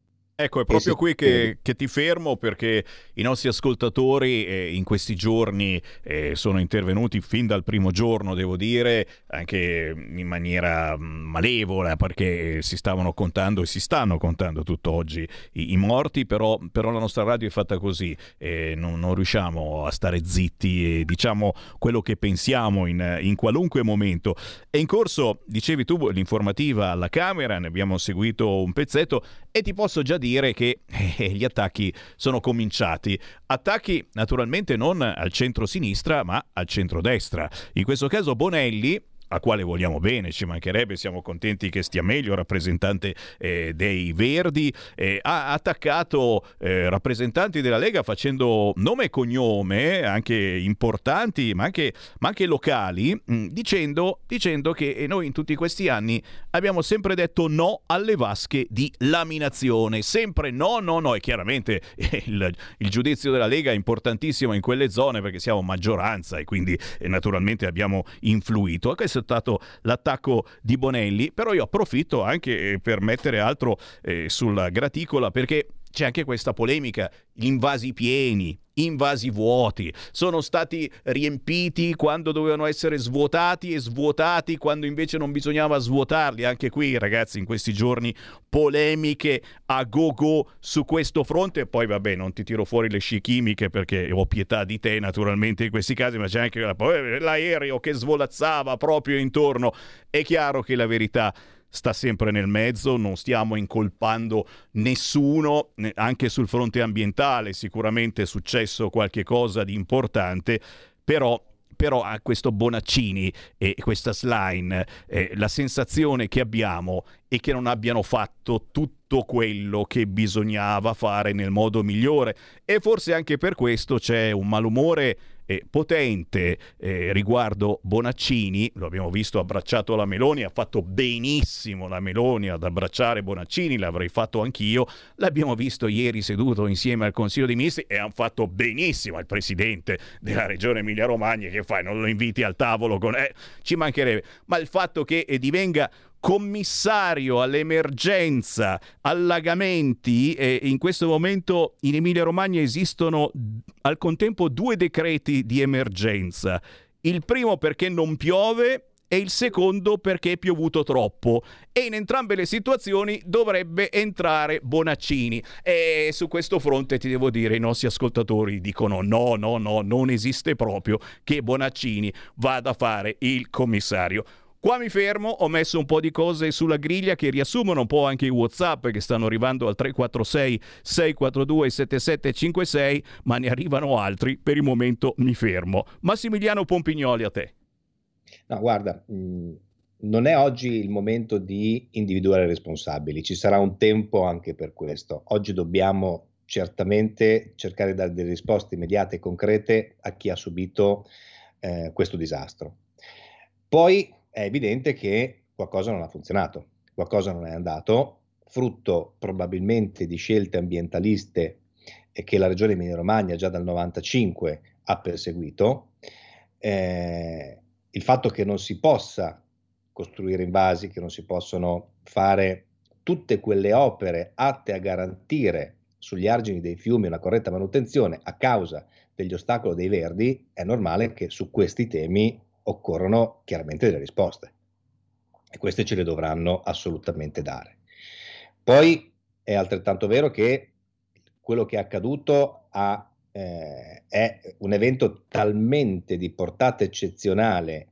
S2: Ecco, è proprio qui che, che, ti fermo perché i nostri ascoltatori eh, in questi giorni eh, sono intervenuti fin dal primo giorno, devo dire, anche in maniera mm, malevola perché si stavano contando e si stanno contando tutt'oggi i, i morti, però, però, la nostra radio è fatta così, eh, non, non, riusciamo a stare zitti e diciamo quello che pensiamo in, in qualunque momento. È in corso, dicevi tu, l'informativa alla Camera, ne abbiamo seguito un pezzetto e ti posso già dire dire che eh, gli attacchi sono cominciati. Attacchi naturalmente non al centro-sinistra, ma al centro-destra. In questo caso Bonelli a quale vogliamo bene, ci mancherebbe, siamo contenti che stia meglio, rappresentante eh, dei Verdi, eh, ha attaccato eh, rappresentanti della Lega facendo nome e cognome, anche importanti, ma anche, ma anche locali, mh, mm, dicendo, dicendo che noi in tutti questi anni abbiamo sempre detto no alle vasche di laminazione, sempre no, no, no, e chiaramente il, il giudizio della Lega è importantissimo in quelle zone perché siamo maggioranza e quindi eh, naturalmente abbiamo influito. Questo stato l'attacco di Bonelli, però io approfitto anche eh, per mettere altro eh, sulla graticola perché c'è anche questa polemica, gli invasi pieni, invasi vuoti, sono stati riempiti quando dovevano essere svuotati e svuotati quando invece non bisognava svuotarli. Anche qui, ragazzi, in questi giorni polemiche a go go su questo fronte. Poi, vabbè, non ti tiro fuori le sci chimiche perché ho pietà di te, naturalmente, in questi casi, ma c'è anche l'aereo che svolazzava proprio intorno. È chiaro che la verità sta sempre nel mezzo, non stiamo incolpando nessuno, anche sul fronte ambientale sicuramente è successo qualche cosa di importante, però però a questo Bonaccini e questa Slime eh, la sensazione che abbiamo è che non abbiano fatto tutto quello che bisognava fare nel modo migliore. E forse anche per questo c'è un malumore eh, potente eh, riguardo Bonaccini, lo abbiamo visto abbracciato la Meloni, ha fatto benissimo la Meloni ad abbracciare Bonaccini, l'avrei fatto anch'io, l'abbiamo visto ieri seduto insieme al Consiglio dei Ministri e hanno fatto benissimo. Il Presidente della Regione Emilia-Romagna, che fai, non lo inviti al tavolo con... Eh, ci mancherebbe, ma il fatto che divenga commissario all'emergenza allagamenti e in questo momento in Emilia Romagna esistono al contempo due decreti di emergenza. Il primo perché non piove e il secondo perché è piovuto troppo. E in entrambe le situazioni dovrebbe entrare Bonaccini. E su questo fronte ti devo dire i nostri ascoltatori dicono no no no non esiste proprio che Bonaccini vada a fare il commissario Qua mi fermo, ho messo un po' di cose sulla griglia che riassumono un po' anche i WhatsApp che stanno arrivando al 346 642 7756, ma ne arrivano altri. Per il momento mi fermo. Massimiliano Pompignoli a te.
S25: No, guarda, mm, non è oggi il momento di individuare responsabili, ci sarà un tempo anche per questo. Oggi dobbiamo certamente cercare di dare delle risposte immediate e concrete a chi ha subito eh, questo disastro. Poi è evidente che qualcosa non ha funzionato, qualcosa non è andato, frutto probabilmente di scelte ambientaliste che la regione Emilia-Romagna già dal 95 ha perseguito. Eh, il fatto che non si possa costruire invasi, che non si possono fare tutte quelle opere atte a garantire sugli argini dei fiumi una corretta manutenzione a causa degli ostacoli dei verdi, è normale che su questi temi occorrono chiaramente delle risposte e queste ce le dovranno assolutamente dare. Poi è altrettanto vero che quello che è accaduto ha, eh, è un evento talmente di portata eccezionale,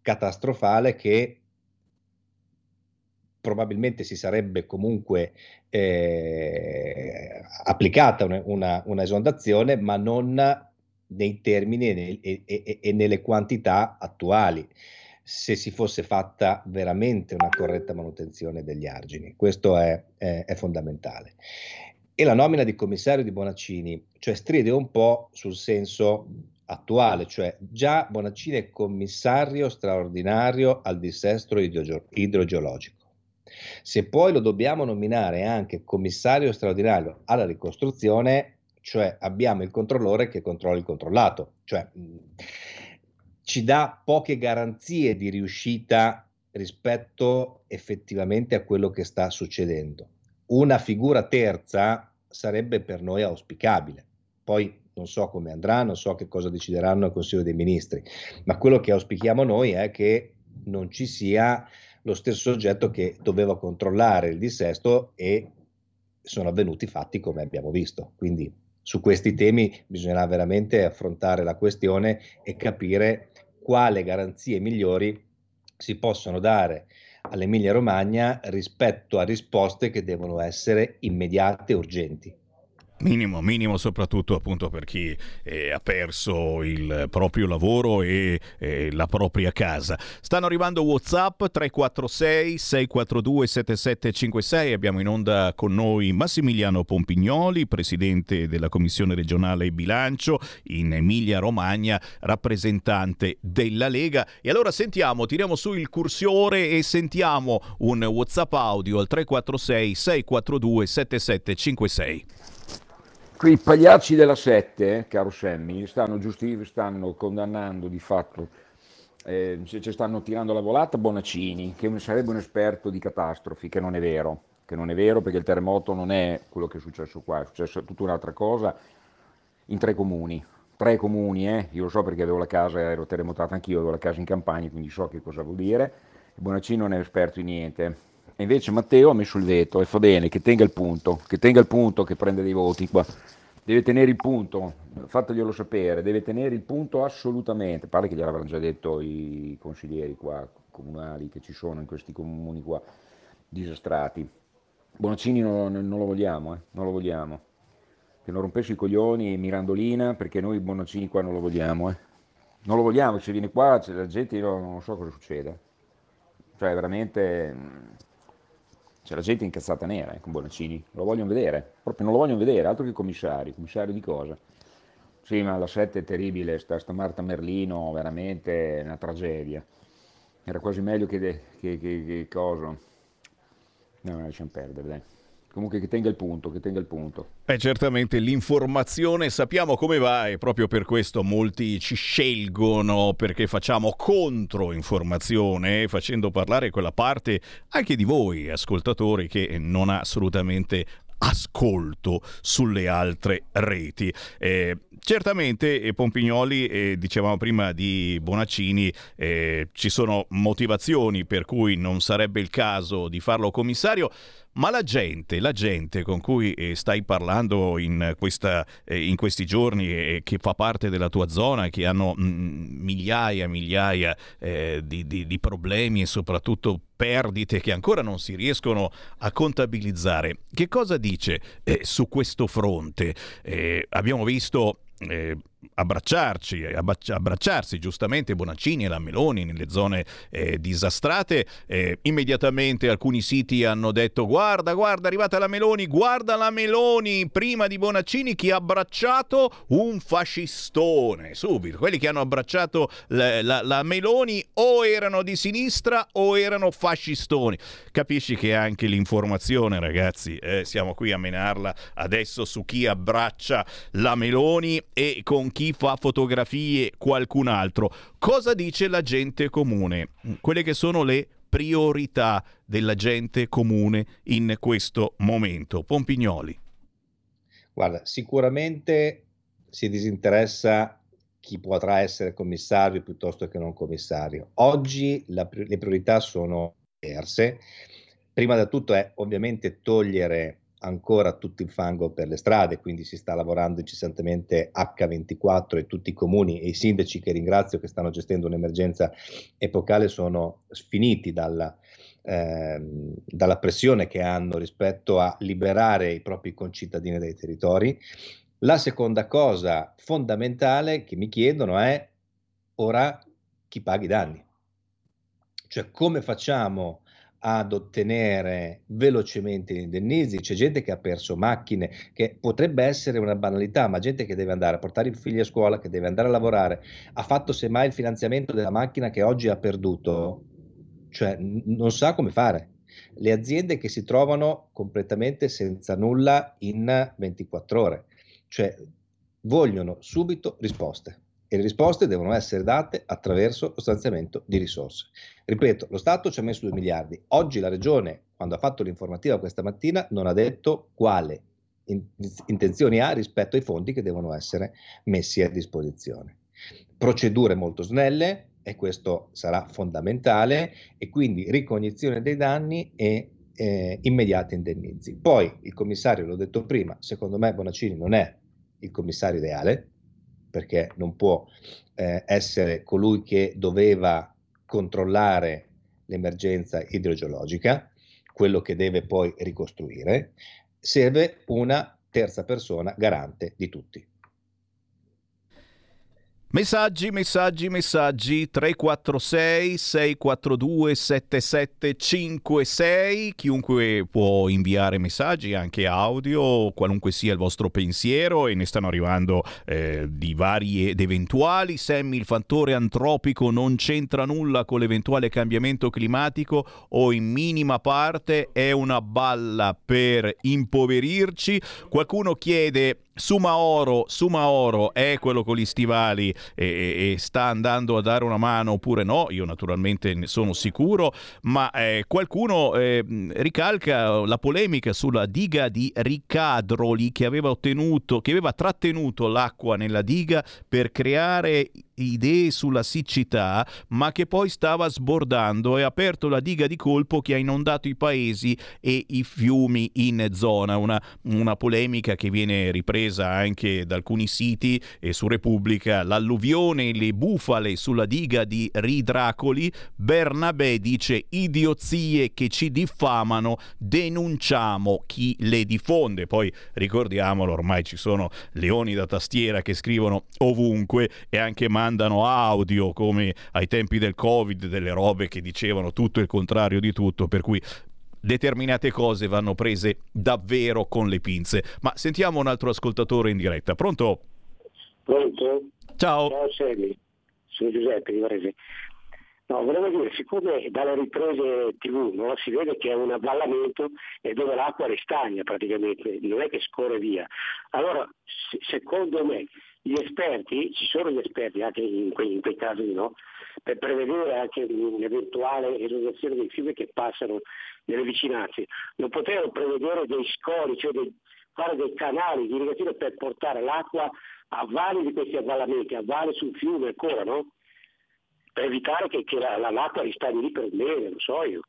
S25: catastrofale, che probabilmente si sarebbe comunque eh, applicata una, una, una esondazione, ma non nei termini e, e, e, nelle quantità attuali se si fosse fatta veramente una corretta manutenzione degli argini. Questo è, è, è fondamentale. E la nomina di commissario di Bonaccini, cioè stride un po' sul senso attuale, cioè già Bonaccini è commissario straordinario al dissesto idrogeologico. Se poi lo dobbiamo nominare anche commissario straordinario alla ricostruzione, cioè abbiamo il controllore che controlla il controllato, cioè mh, ci dà poche garanzie di riuscita rispetto effettivamente a quello che sta succedendo. Una figura terza sarebbe per noi auspicabile. Poi non so come andrà, non so che cosa decideranno al Consiglio dei Ministri, ma quello che auspichiamo noi è che non ci sia lo stesso soggetto che doveva controllare il dissesto e sono avvenuti fatti come abbiamo visto. Quindi su questi temi bisognerà veramente affrontare la questione e capire quale garanzie migliori si possono dare all'Emilia Romagna rispetto a risposte che devono essere immediate e urgenti.
S2: Minimo, minimo soprattutto appunto per chi eh, ha perso il proprio lavoro e eh, la propria casa. Stanno arrivando WhatsApp 346 642 7756. Abbiamo in onda con noi Massimiliano Pompignoli, presidente della Commissione regionale bilancio in Emilia Romagna, rappresentante della Lega. E allora sentiamo, tiriamo su il cursore e sentiamo un WhatsApp audio al 346 642 7756.
S26: Quei pagliacci della sette, caro Sammy, stanno, giusti, stanno condannando di fatto, eh, ci stanno tirando la volata Bonaccini, che sarebbe un esperto di catastrofi, che non è vero, che non è vero perché il terremoto non è quello che è successo qua, è successo tutta un'altra cosa in tre comuni. Tre comuni, eh? io lo so perché avevo la casa, ero terremotato anch'io, avevo la casa in campagna, quindi so che cosa vuol dire. Bonaccini non è esperto in niente. E invece Matteo ha messo il veto e fa bene, che tenga il punto, che tenga il punto che prende dei voti qua. Deve tenere il punto, fateglielo sapere, deve tenere il punto assolutamente. Pare che gliel'avranno già detto i consiglieri qua, comunali che ci sono in questi comuni qua, disastrati. Bonaccini non, non lo vogliamo, eh, non lo vogliamo. Che non rompesse i coglioni Mirandolina, perché noi Bonaccini qua non lo vogliamo, eh. Non lo vogliamo, se viene qua la gente io non so cosa succede. Cioè veramente c'è la gente incazzata nera eh, con Bonaccini, lo vogliono vedere, proprio non lo vogliono vedere, altro che commissario, commissario di cosa? Sì, ma la 7 è terribile, sta, sta Marta Merlino, veramente una tragedia. Era quasi meglio che, de, che, che, che cosa. No, lasciamo perdere, dai. Comunque che tenga il punto, che tenga il punto.
S2: Beh, certamente l'informazione sappiamo come va e proprio per questo molti ci scelgono perché facciamo controinformazione, facendo parlare quella parte anche di voi ascoltatori che non ha assolutamente ascolto sulle altre reti. Eh, certamente, eh, Pompignoli, eh, dicevamo prima di Bonaccini, eh, ci sono motivazioni per cui non sarebbe il caso di farlo commissario. Ma la gente, la gente con cui eh, stai parlando in, questa, eh, in questi giorni e che fa parte della tua zona, che hanno mm, migliaia e migliaia eh, di, di, di problemi e soprattutto perdite che ancora non si riescono a contabilizzare, che cosa dice su questo fronte? Abbiamo visto eh, abbracciarci, abbracciarsi giustamente Bonaccini e la Meloni nelle zone eh, disastrate. Eh, immediatamente alcuni siti hanno detto guarda, guarda, è arrivata la Meloni, guarda la Meloni prima di Bonaccini che ha abbracciato un fascistone. Subito, quelli che hanno abbracciato la, la, la Meloni o erano di sinistra o erano fascistoni. Capisci che anche l'informazione, ragazzi, eh, siamo qui a menarla adesso su chi abbraccia la Meloni e con chi fa fotografie, qualcun altro. Cosa dice la gente comune? Quelle che sono le priorità della gente comune in questo momento. Pompignoli.
S25: Guarda, sicuramente si disinteressa chi potrà essere commissario piuttosto che non commissario. Oggi la, le priorità sono diverse. Prima di tutto è ovviamente togliere ancora tutto il fango per le strade, quindi si sta lavorando incessantemente H24 e tutti i comuni e i sindaci che ringrazio che stanno gestendo un'emergenza epocale sono sfiniti dalla, ehm, dalla pressione che hanno rispetto a liberare i propri concittadini dai territori. La seconda cosa fondamentale che mi chiedono è ora chi paga i danni, cioè come facciamo ad ottenere velocemente gli indennizi, c'è gente che ha perso macchine, che potrebbe essere una banalità, ma gente che deve andare a portare i figli a scuola, che deve andare a lavorare, ha fatto semmai il finanziamento della macchina che oggi ha perduto, cioè non sa come fare. Le aziende che si trovano completamente senza nulla in 24 ore, cioè vogliono subito risposte e le risposte devono essere date attraverso lo stanziamento di risorse. Ripeto, lo Stato ci ha messo 2 miliardi. Oggi la Regione, quando ha fatto l'informativa questa mattina, non ha detto quale in- intenzioni ha rispetto ai fondi che devono essere messi a disposizione. Procedure molto snelle, e questo sarà fondamentale, e quindi ricognizione dei danni e eh, immediati indennizi. Poi il commissario, l'ho detto prima, secondo me Bonaccini non è il commissario ideale, perché non può eh, essere colui che doveva controllare l'emergenza idrogeologica, quello che deve poi ricostruire, serve una terza persona garante di tutti.
S2: Messaggi, messaggi, messaggi 346 642 7756. Chiunque può inviare messaggi, anche audio, qualunque sia il vostro pensiero, e ne stanno arrivando eh, di vari ed eventuali. Sammy, il fattore antropico non c'entra nulla con l'eventuale cambiamento climatico o in minima parte è una balla per impoverirci. Qualcuno chiede Sumaoro, Sumaoro è quello con gli stivali e, e, sta andando a dare una mano oppure no? Io naturalmente ne sono sicuro, ma eh, qualcuno eh, ricalca la polemica sulla diga di Ricadroli che aveva ottenuto, che aveva trattenuto l'acqua nella diga per creare idee sulla siccità, ma che poi stava sbordando e ha aperto la diga di colpo che ha inondato i paesi e i fiumi in zona. Una, una polemica che viene ripresa anche da alcuni siti e su Repubblica. L'alluvione, le bufale sulla diga di Ridracoli. Bernabé dice idiozie che ci diffamano, denunciamo chi le diffonde. Poi ricordiamolo, ormai ci sono leoni da tastiera che scrivono ovunque e anche Mario mandano audio come ai tempi del Covid, delle robe che dicevano tutto il contrario di tutto, per cui determinate cose vanno prese davvero con le pinze. Ma sentiamo un altro ascoltatore in diretta. Pronto?
S27: Pronto?
S2: Ciao.
S27: Ciao Semi, sono Giuseppe di Varese. No, volevo dire, siccome dalle riprese tv no, si vede che è un avvallamento e dove l'acqua ristagna praticamente, non è che scorre via. Allora, secondo me, gli esperti, ci sono gli esperti anche in quei, in quei casi, no? per prevedere anche un'eventuale esondazione dei fiumi che passano nelle vicinanze. Non potevano prevedere dei scori, cioè dei, fare dei canali di irrigazione per portare l'acqua a valle di questi avvallamenti, a valle sul fiume ancora, no? Per evitare che, che la, la, l'acqua ristagni lì per un mese, non so io.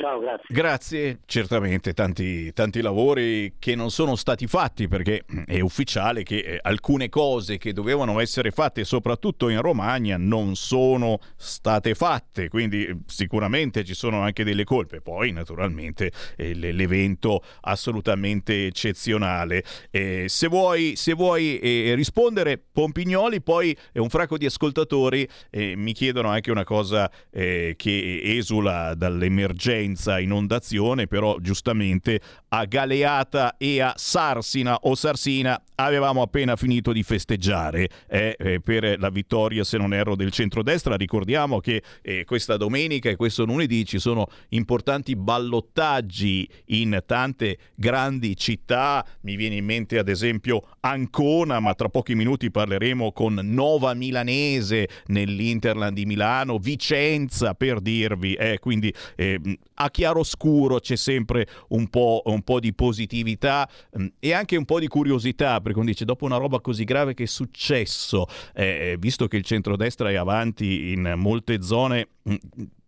S27: Ciao, grazie.
S2: Grazie, certamente tanti, tanti, lavori che non sono stati fatti perché è ufficiale che eh, alcune cose che dovevano essere fatte soprattutto in Romagna non sono state fatte, quindi eh, sicuramente ci sono anche delle colpe. Poi naturalmente eh, l'evento assolutamente eccezionale. Eh, se vuoi, se vuoi eh, rispondere, Pompignoli, poi un fracco di ascoltatori eh, mi chiedono anche una cosa che esula dall'emergenza senza inondazione, però giustamente a Galeata e a Sarsina o Sarsina avevamo appena finito di festeggiare eh, eh, per la vittoria, se non erro, del centrodestra. Ricordiamo che eh, questa domenica e questo lunedì ci sono importanti ballottaggi in tante grandi città. Mi viene in mente ad esempio Ancona, ma tra pochi minuti parleremo con Nova Milanese nell'Interland di Milano, Vicenza per dirvi. Eh, quindi eh, a chiaroscuro c'è sempre un po', un po' di positività mm, e anche un po' di curiosità, perché uno dice dopo una roba così grave che è successo, eh, visto che il centrodestra è avanti in molte zone... Mm,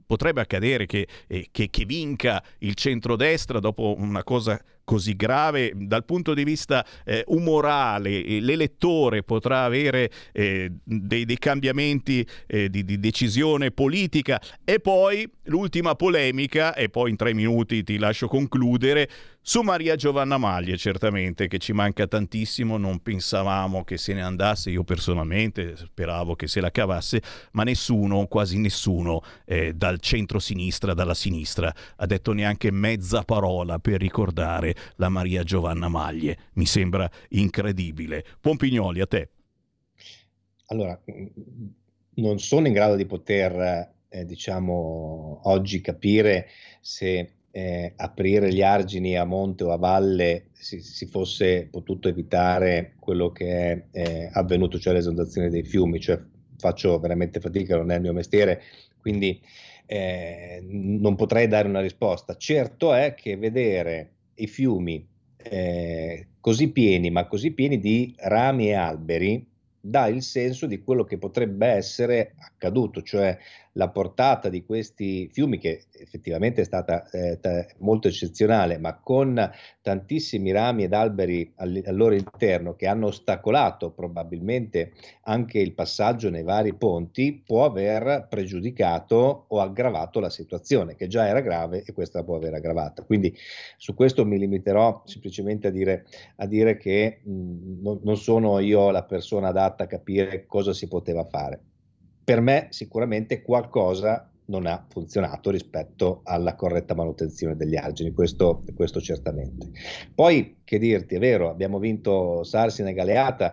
S2: potrebbe accadere che, eh, che, che, vinca il centrodestra dopo una cosa così grave. Dal punto di vista eh, umorale l'elettore potrà avere eh, dei, dei, cambiamenti eh, di, di, decisione politica. E poi l'ultima polemica e poi in tre minuti ti lascio concludere su Maria Giovanna Maglie certamente che ci manca tantissimo non pensavamo che se ne andasse io personalmente speravo che se la cavasse ma nessuno quasi nessuno eh, dal centro-sinistra dalla sinistra ha detto neanche mezza parola per ricordare la Maria Giovanna Maglie. Mi sembra incredibile. Pompignoli, a te.
S25: Allora, non sono in grado di poter, eh, diciamo, oggi capire se eh, aprire gli argini a monte o a valle si, si fosse potuto evitare quello che è eh, avvenuto, cioè l'esondazione dei fiumi, cioè faccio veramente fatica, non è il mio mestiere, quindi eh, non potrei dare una risposta. Certo è che vedere i fiumi eh, così pieni, ma così pieni di rami e alberi, dà il senso di quello che potrebbe essere accaduto, cioè la portata di questi fiumi, che effettivamente è stata eh, t- molto eccezionale, ma con tantissimi rami ed alberi al, al, loro interno che hanno ostacolato probabilmente anche il passaggio nei vari ponti, può aver pregiudicato o aggravato la situazione, che già era grave e questa può aver aggravata. Quindi su questo mi limiterò semplicemente a dire, a dire che mh, non, non sono io la persona adatta a capire cosa si poteva fare per me sicuramente qualcosa non ha funzionato rispetto alla corretta manutenzione degli argini, questo, questo, certamente. Poi, che dirti, è vero, abbiamo vinto Sarsina e Galeata,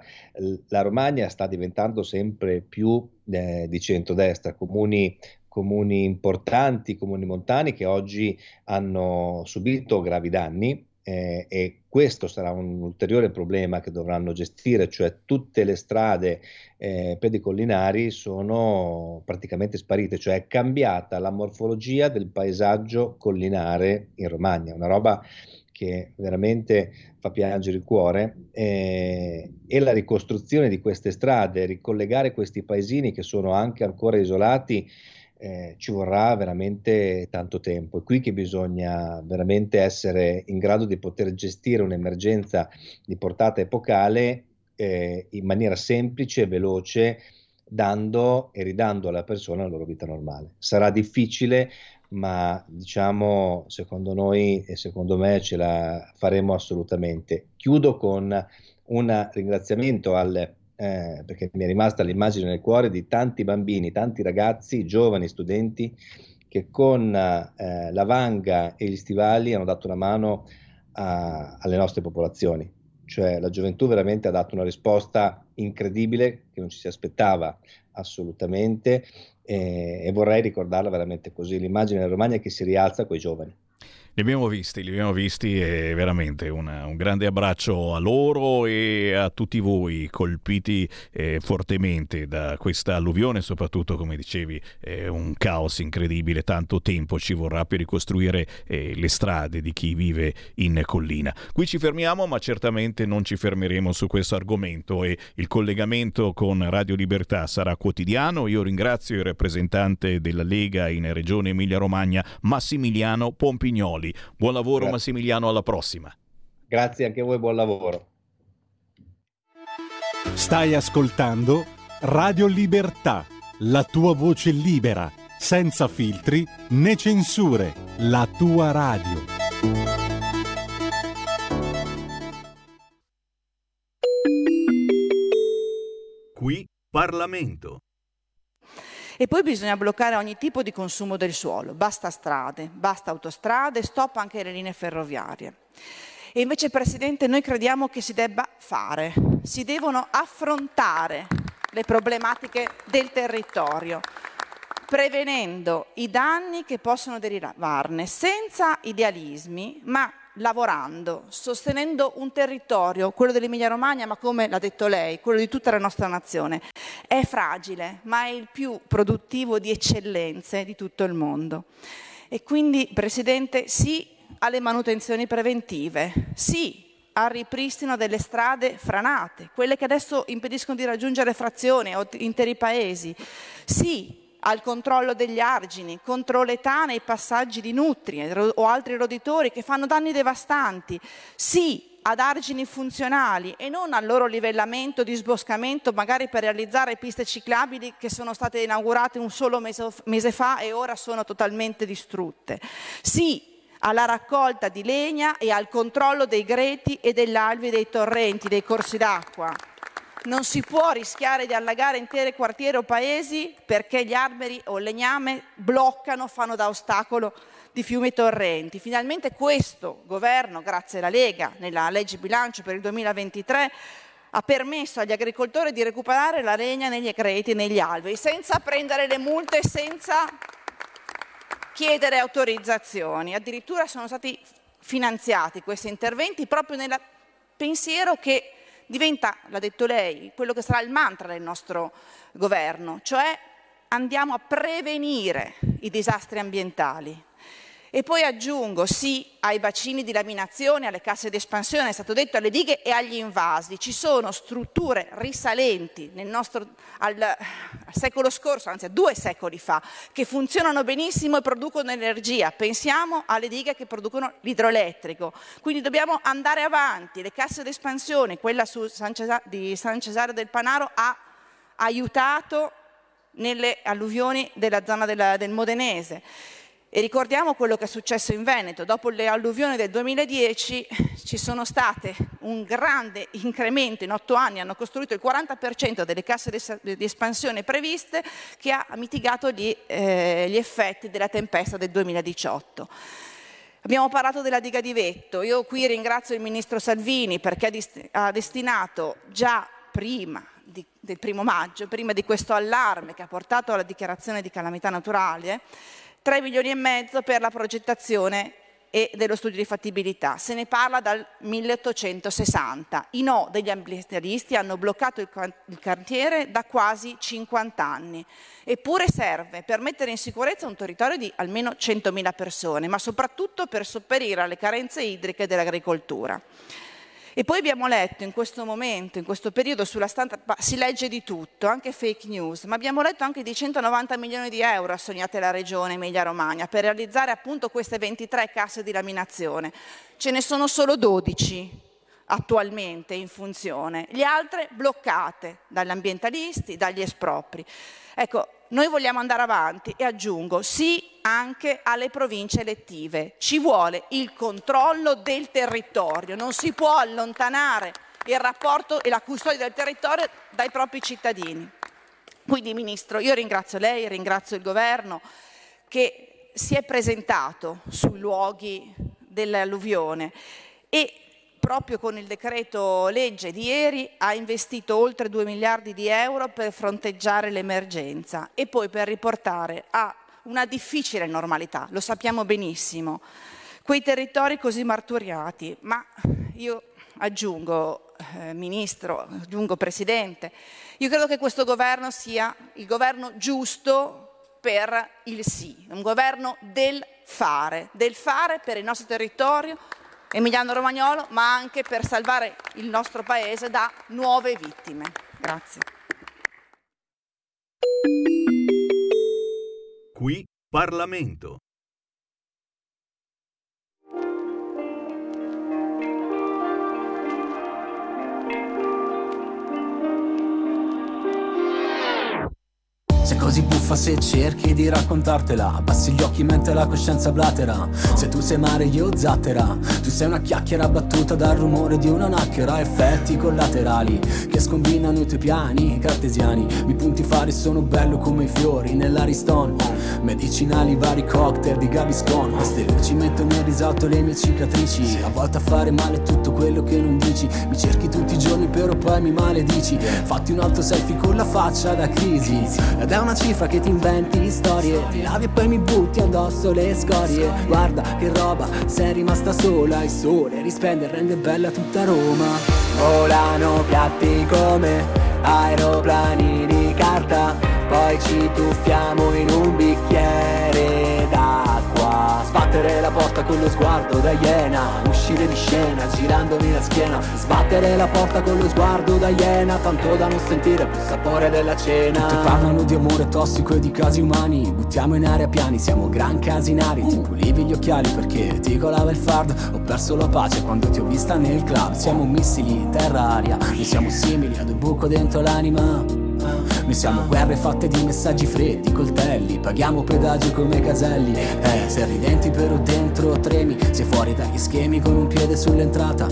S25: la Romagna sta diventando sempre più eh, di centrodestra, comuni comuni importanti, comuni montani che oggi hanno subito gravi danni eh, e questo sarà un ulteriore problema che dovranno gestire, cioè tutte le strade eh, pedicollinari sono praticamente sparite, cioè è cambiata la morfologia del paesaggio collinare in Romagna, una roba che veramente fa piangere il cuore eh, e la ricostruzione di queste strade, ricollegare questi paesini che sono anche ancora isolati eh, ci vorrà veramente tanto tempo. È qui che bisogna veramente essere in grado di poter gestire un'emergenza di portata epocale eh, in maniera semplice e veloce, dando e ridando alla persona la loro vita normale. Sarà difficile, ma diciamo, secondo noi e secondo me ce la faremo assolutamente. Chiudo con un ringraziamento al eh, perché mi è rimasta l'immagine nel cuore di tanti bambini, tanti ragazzi, giovani studenti che con eh, la vanga e gli stivali hanno dato una mano a, alle nostre popolazioni. Cioè la gioventù veramente ha dato una risposta incredibile che non ci si aspettava assolutamente e, e vorrei ricordarla veramente così, l'immagine della Romagna che si rialza con i giovani.
S2: Li abbiamo visti, li abbiamo visti e veramente una, un grande abbraccio a loro e a tutti voi colpiti eh, fortemente da questa alluvione, soprattutto come dicevi eh, un caos incredibile, tanto tempo ci vorrà per ricostruire eh, le strade di chi vive in collina. Qui ci fermiamo ma certamente non ci fermeremo su questo argomento e il collegamento con Radio Libertà sarà quotidiano. Io ringrazio il rappresentante della Lega in Regione Emilia-Romagna Massimiliano Pompignoli. Buon lavoro Grazie. Massimiliano, alla prossima.
S25: Grazie anche a voi, buon lavoro.
S9: Stai ascoltando Radio Libertà, la tua voce libera, senza filtri né censure, la tua radio.
S2: Qui Parlamento.
S22: E poi bisogna bloccare ogni tipo di consumo del suolo, basta strade, basta autostrade, stop anche le linee ferroviarie. E invece, Presidente, noi crediamo che si debba fare, si devono affrontare le problematiche del territorio, prevenendo i danni che possono derivarne, senza idealismi, ma lavorando, sostenendo un territorio, quello dell'Emilia-Romagna, ma come l'ha detto lei, quello di tutta la nostra nazione, è fragile, ma è il più produttivo di eccellenze di tutto il mondo. E quindi, Presidente, sì alle manutenzioni preventive, sì al ripristino delle strade franate, quelle che adesso impediscono di raggiungere frazioni o interi paesi, sì al controllo degli argini, contro l'età nei passaggi di nutrie o altri roditori che fanno danni devastanti. Sì ad argini funzionali e non al loro livellamento di sboscamento, magari per realizzare piste ciclabili che sono state inaugurate un solo mese, fa e ora sono totalmente distrutte. Sì alla raccolta di legna e al controllo dei greti e degli alvi dei torrenti, dei corsi d'acqua. Non si può rischiare di allagare intere quartieri o paesi perché gli alberi o il legname bloccano, fanno da ostacolo di fiumi e torrenti. Finalmente questo governo, grazie alla Lega, nella legge bilancio per il 2023, ha permesso agli agricoltori di recuperare la legna negli agreti e negli alberi, senza prendere le multe, senza chiedere autorizzazioni. Addirittura sono stati finanziati questi interventi proprio nel pensiero che diventa, l'ha detto lei, quello che sarà il mantra del nostro governo, cioè andiamo a prevenire i disastri ambientali. E poi aggiungo sì ai bacini di laminazione, alle casse di espansione, è stato detto alle dighe e agli invasi. Ci sono strutture risalenti nostro, al, al, secolo scorso, anzi a due secoli fa, che funzionano benissimo e producono energia. Pensiamo alle dighe che producono l'idroelettrico. Quindi dobbiamo andare avanti. Le casse di espansione, quella San Cesar- di San Cesare del Panaro ha aiutato nelle alluvioni della zona della, del Modenese. E ricordiamo quello che è successo in Veneto. Dopo le alluvioni del 2010 ci sono state un grande incremento, in otto anni hanno costruito il 40% delle casse di espansione previste che ha mitigato gli, eh, gli effetti della tempesta del 2018. Abbiamo parlato della diga di Vetto. Io qui ringrazio il ministro Salvini perché ha, destinato già prima di, del primo maggio, prima di questo allarme che ha portato alla dichiarazione di calamità naturale, 3 milioni e mezzo per la progettazione e dello studio di fattibilità. Se ne parla dal 1860. I no degli ambientalisti hanno bloccato il, cantiere da quasi 50 anni. Eppure serve per mettere in sicurezza un territorio di almeno 100.000 persone, ma soprattutto per sopperire alle carenze idriche dell'agricoltura. E poi abbiamo letto in questo momento, in questo periodo sulla stampa, si legge di tutto, anche fake news, ma abbiamo letto anche di 190 milioni di euro assegnate alla regione Emilia-Romagna per realizzare appunto queste 23 casse di laminazione. Ce ne sono solo 12 attualmente in funzione, le altre bloccate dagli ambientalisti, dagli espropri. Ecco, noi vogliamo andare avanti e aggiungo sì anche alle province elettive. Ci vuole il controllo del territorio, non si può allontanare il rapporto e la custodia del territorio dai propri cittadini. Quindi Ministro, io ringrazio lei, ringrazio il Governo che si è presentato sui luoghi dell'alluvione e proprio con il decreto legge di ieri ha investito oltre 2 miliardi di euro per fronteggiare l'emergenza e poi per riportare a una difficile normalità, lo sappiamo benissimo, quei territori così martoriati. Ma io aggiungo, eh, Ministro, aggiungo Presidente, io credo che questo governo sia il governo giusto per il sì, un governo del fare, del fare per il nostro territorio, Emiliano Romagnolo, ma anche per salvare il nostro Paese da nuove vittime. Grazie.
S2: Qui Parlamento.
S28: Sei così buffa se cerchi di raccontartela. Abbassi gli occhi mentre la coscienza blatera. Se tu sei mare io zattera. Tu sei una chiacchiera battuta dal rumore di una nacchere Effetti collaterali che scombinano i tuoi piani cartesiani. Mi punti fari sono bello come i fiori nell'Ariston. Medicinali vari cocktail di Gaviscon Queste luci mettono in risalto le mie cicatrici. A volte a fare male tutto quello che non dici. Mi cerchi tutti i giorni però poi mi maledici. Fatti un altro selfie con la faccia da crisi. Ed è una cifra che ti inventi storie. Ti lavi e poi mi butti addosso le scorie. Guarda che roba, sei rimasta sola Il sole rispende e rende bella tutta Roma. Volano piatti come aeroplani di carta. Poi ci tuffiamo in un bicchiere Sbattere la porta con lo sguardo da iena Uscire di scena girandomi la schiena. Sbattere la porta con lo sguardo da iena Tanto da non sentire più sapore della cena. Tutti parlano di amore tossico e di casi umani Buttiamo in aria piani, siamo gran casinari. Ti pulivi gli occhiali perché ti colava il fard Ho perso la pace quando ti ho vista nel club. Siamo missili, terra-aria Noi siamo simili ad un buco dentro l'anima noi siamo guerre fatte di messaggi freddi, coltelli Paghiamo pedaggio come caselli Eh, sei ridenti però dentro tremi Sei fuori dagli schemi con un piede sull'entrata.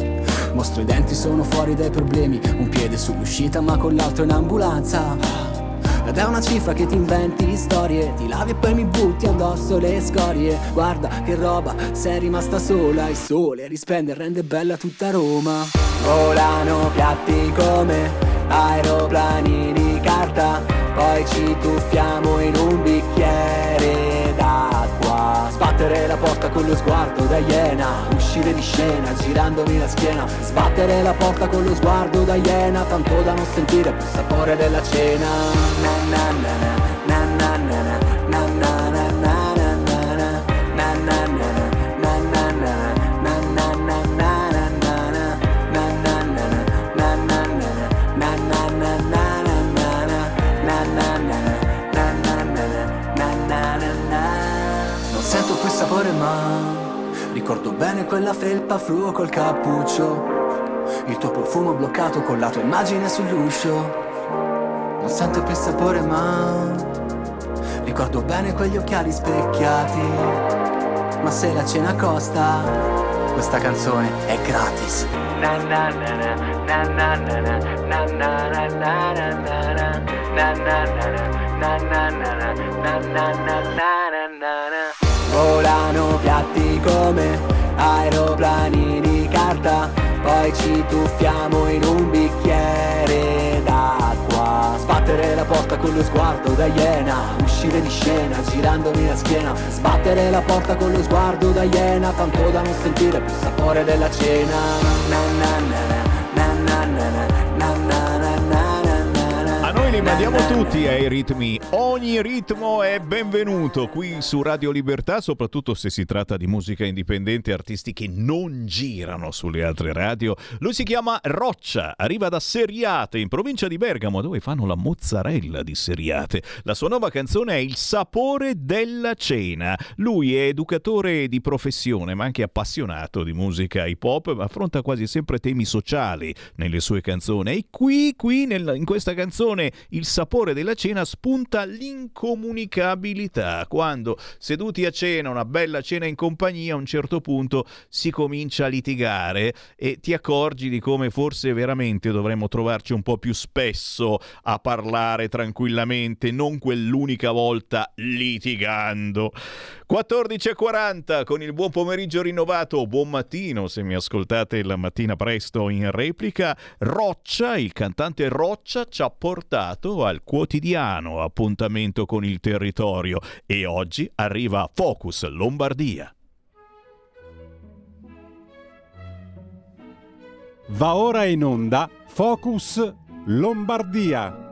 S28: Mostro i denti, sono fuori dai problemi Un piede sull'uscita ma con l'altro in ambulanza. Ed è una cifra che ti inventi storie Ti lavi e poi mi butti addosso le scorie. Guarda che roba, sei rimasta sola Il sole rispende e rende bella tutta Roma. Volano piatti come aeroplani carta Poi ci tuffiamo in un bicchiere d'acqua. Sbattere la porta con lo sguardo da iena Uscire di scena girandomi la schiena. Sbattere la porta con lo sguardo da iena Tanto da non sentire più sapore della cena. Na na na Ricordo bene quella felpa fluo col cappuccio. Il tuo profumo bloccato con la tua immagine sull'uscio. Non sento più sapore ma Ricordo bene quegli occhiali specchiati. Ma se la cena costa Questa canzone è gratis Nanna na na na, na na na, na na na na, na na na na, na na na na na Volano piatti come aeroplani di carta, poi ci tuffiamo in un bicchiere d'acqua. Sbattere la porta con lo sguardo da iena, uscire di scena girandomi la schiena. Sbattere la porta con lo sguardo da iena, tanto da non sentire più sapore della cena. Na na na na na
S2: A noi li mandiamo tutti ai ritmi. Ogni ritmo è benvenuto qui su Radio Libertà, soprattutto se si tratta di musica indipendente, artisti che non girano sulle altre radio. Lui si chiama Roccia, arriva da Seriate, in provincia di Bergamo, dove fanno la mozzarella di Seriate. La sua nuova canzone è Il sapore della cena. Lui è educatore di professione, ma anche appassionato di musica hip hop, ma affronta quasi sempre temi sociali nelle sue canzoni. E qui, qui nel- in questa canzone, Il sapore della cena spunta l'incomunicabilità. Quando seduti a cena, una bella cena in compagnia, a un certo punto si comincia a litigare e ti accorgi di come forse veramente dovremmo trovarci un po' più spesso a parlare tranquillamente, non quell'unica volta litigando. 14.40 con il buon pomeriggio rinnovato, buon mattino se mi ascoltate la mattina presto in replica. Roccia, il cantante Roccia ci ha portato al quotidiano appuntamento con il territorio e oggi arriva Focus Lombardia.
S9: Va ora in onda Focus Lombardia.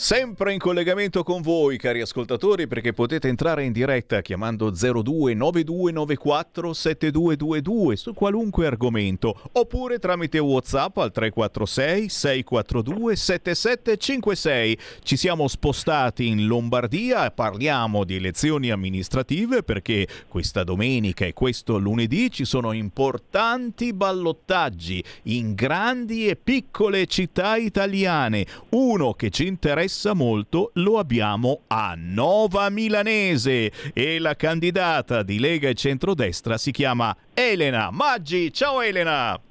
S2: Sempre in collegamento con voi, cari ascoltatori, perché potete entrare in diretta chiamando 0292947222 su qualunque argomento, oppure tramite WhatsApp al 346 642 7756. Ci siamo spostati in Lombardia e parliamo di elezioni amministrative perché questa domenica e questo lunedì ci sono importanti ballottaggi in grandi e piccole città italiane. Uno che ci interessa molto lo abbiamo a Nova Milanese e la candidata di Lega e Centrodestra si chiama Elena Maggi. Ciao Elena!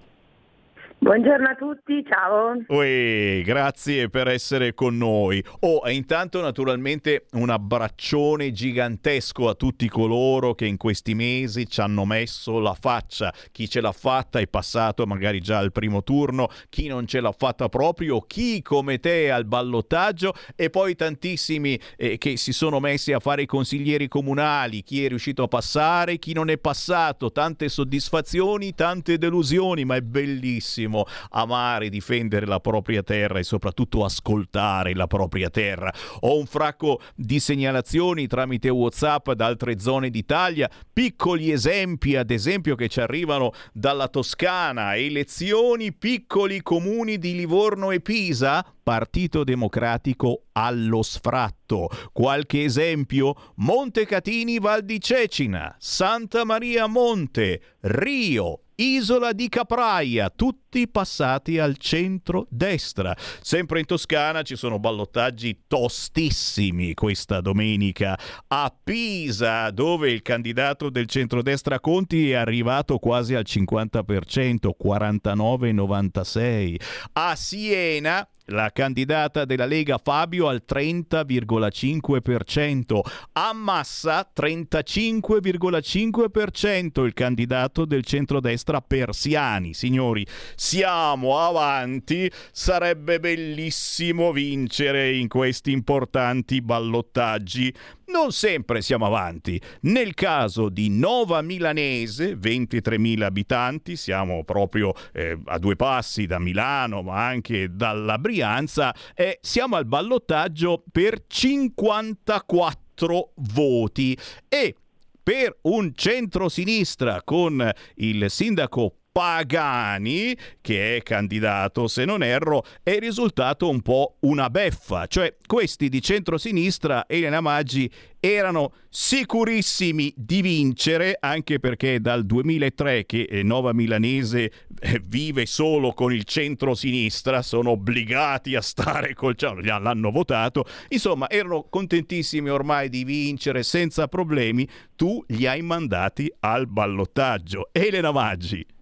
S29: Buongiorno a tutti, ciao.
S2: Ui, grazie per essere con noi. Oh, e intanto naturalmente un abbraccione gigantesco a tutti coloro che in questi mesi ci hanno messo la faccia. Chi ce l'ha fatta è passato magari già al primo turno, chi non ce l'ha fatta proprio, chi come te al ballottaggio e poi tantissimi eh, che si sono messi a fare i consiglieri comunali, chi è riuscito a passare, chi non è passato, tante soddisfazioni, tante delusioni, ma è bellissimo amare, difendere la propria terra e soprattutto ascoltare la propria terra. Ho un fracco di segnalazioni tramite WhatsApp da altre zone d'Italia, piccoli esempi, ad esempio che ci arrivano dalla Toscana, elezioni piccoli comuni di Livorno e Pisa, Partito Democratico allo sfratto. Qualche esempio? Montecatini Val di Cecina, Santa Maria Monte, Rio, Isola di Capraia, tutti passati al centro-destra. Sempre in Toscana ci sono ballottaggi tostissimi questa domenica. A Pisa, dove il candidato del centrodestra Conti è arrivato quasi al 50%, 49,96. A Siena, la candidata della Lega Fabio al 30,5%, a Massa 35,5% il candidato del centrodestra Persiani. Signori, siamo avanti, sarebbe bellissimo vincere in questi importanti ballottaggi. Non sempre siamo avanti. Nel caso di Nova Milanese, 23.000 abitanti, siamo proprio eh, a due passi da Milano, ma anche dalla Brianza, e siamo al ballottaggio per 54 voti e per un centro-sinistra con il sindaco Pagani, che è candidato se non erro, è risultato un po' una beffa. Cioè questi di centrosinistra, Elena Maggi, erano sicurissimi di vincere, anche perché dal 2003 che eh, Nova Milanese eh, vive solo con il centro-sinistra, sono obbligati a stare col cioè, l'hanno votato, insomma erano contentissimi ormai di vincere senza problemi, tu li hai mandati al ballottaggio. Elena Maggi.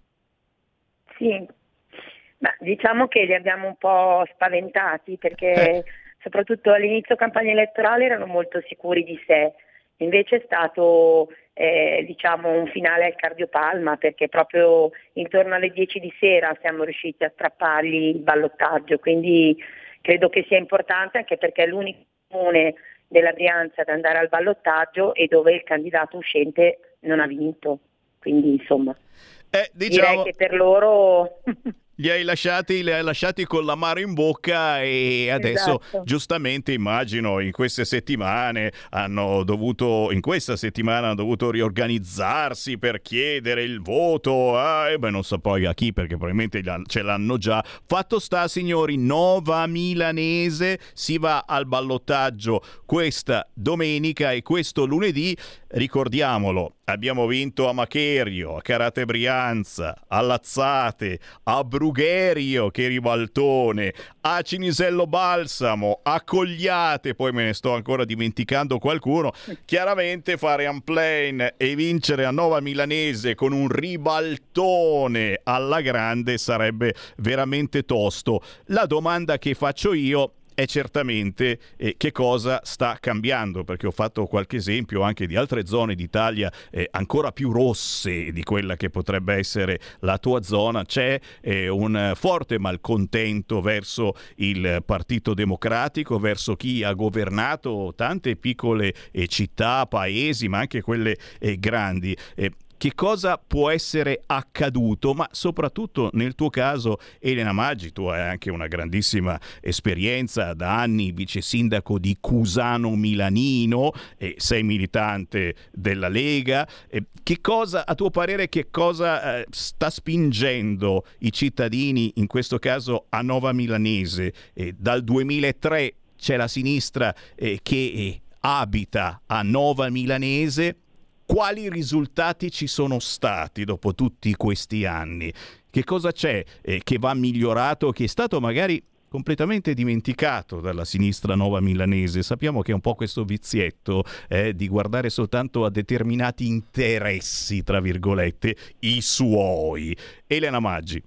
S29: Sì, ma diciamo che li abbiamo un po' spaventati perché... Eh. soprattutto all'inizio campagna elettorale erano molto sicuri di sé, invece è stato eh, diciamo un finale al cardiopalma perché proprio intorno alle 10 di sera siamo riusciti a strappargli il ballottaggio, quindi credo che sia importante anche perché è l'unico comune della Brianza ad andare al ballottaggio e dove il candidato uscente non ha vinto, quindi insomma
S2: eh, diciamo...
S29: direi che per loro
S2: li hai lasciati, li hai lasciati con l'amaro in bocca e adesso
S29: Esatto.
S2: giustamente immagino in queste settimane hanno dovuto in questa settimana hanno dovuto riorganizzarsi per chiedere il voto. A, eh, beh, non so poi a chi perché probabilmente ce l'hanno già. Fatto sta signori Nova Milanese si va al ballottaggio questa domenica e questo lunedì ricordiamolo Abbiamo vinto a Macherio, a Carate Brianza, a Lazzate, a Brugherio, che ribaltone, a Cinisello Balsamo, a Cogliate, poi me ne sto ancora dimenticando qualcuno. Chiaramente fare un plane e vincere a Nova Milanese con un ribaltone alla grande sarebbe veramente tosto. La domanda che faccio io è certamente eh, che cosa sta cambiando, perché ho fatto qualche esempio anche di altre zone d'Italia eh, ancora più rosse di quella che potrebbe essere la tua zona. C'è eh, un forte malcontento verso il Partito Democratico, verso chi ha governato tante piccole eh, città, paesi, ma anche quelle eh, grandi. Che cosa può essere accaduto, ma soprattutto nel tuo caso, Elena Maggi, tu hai anche una grandissima esperienza da anni vice sindaco di Cusano Milanino e sei militante della Lega. Che cosa, a tuo parere, che cosa eh, sta spingendo i cittadini, in questo caso a Nova Milanese? Eh, dal 2003 c'è la sinistra eh, che eh, abita a Nova Milanese quali risultati ci sono stati dopo tutti questi anni? Che cosa c'è eh, che va migliorato, che è stato magari completamente dimenticato dalla sinistra nova milanese? Sappiamo che è un po' questo vizietto eh, di guardare soltanto a determinati interessi, tra virgolette, i suoi. Elena Maggi.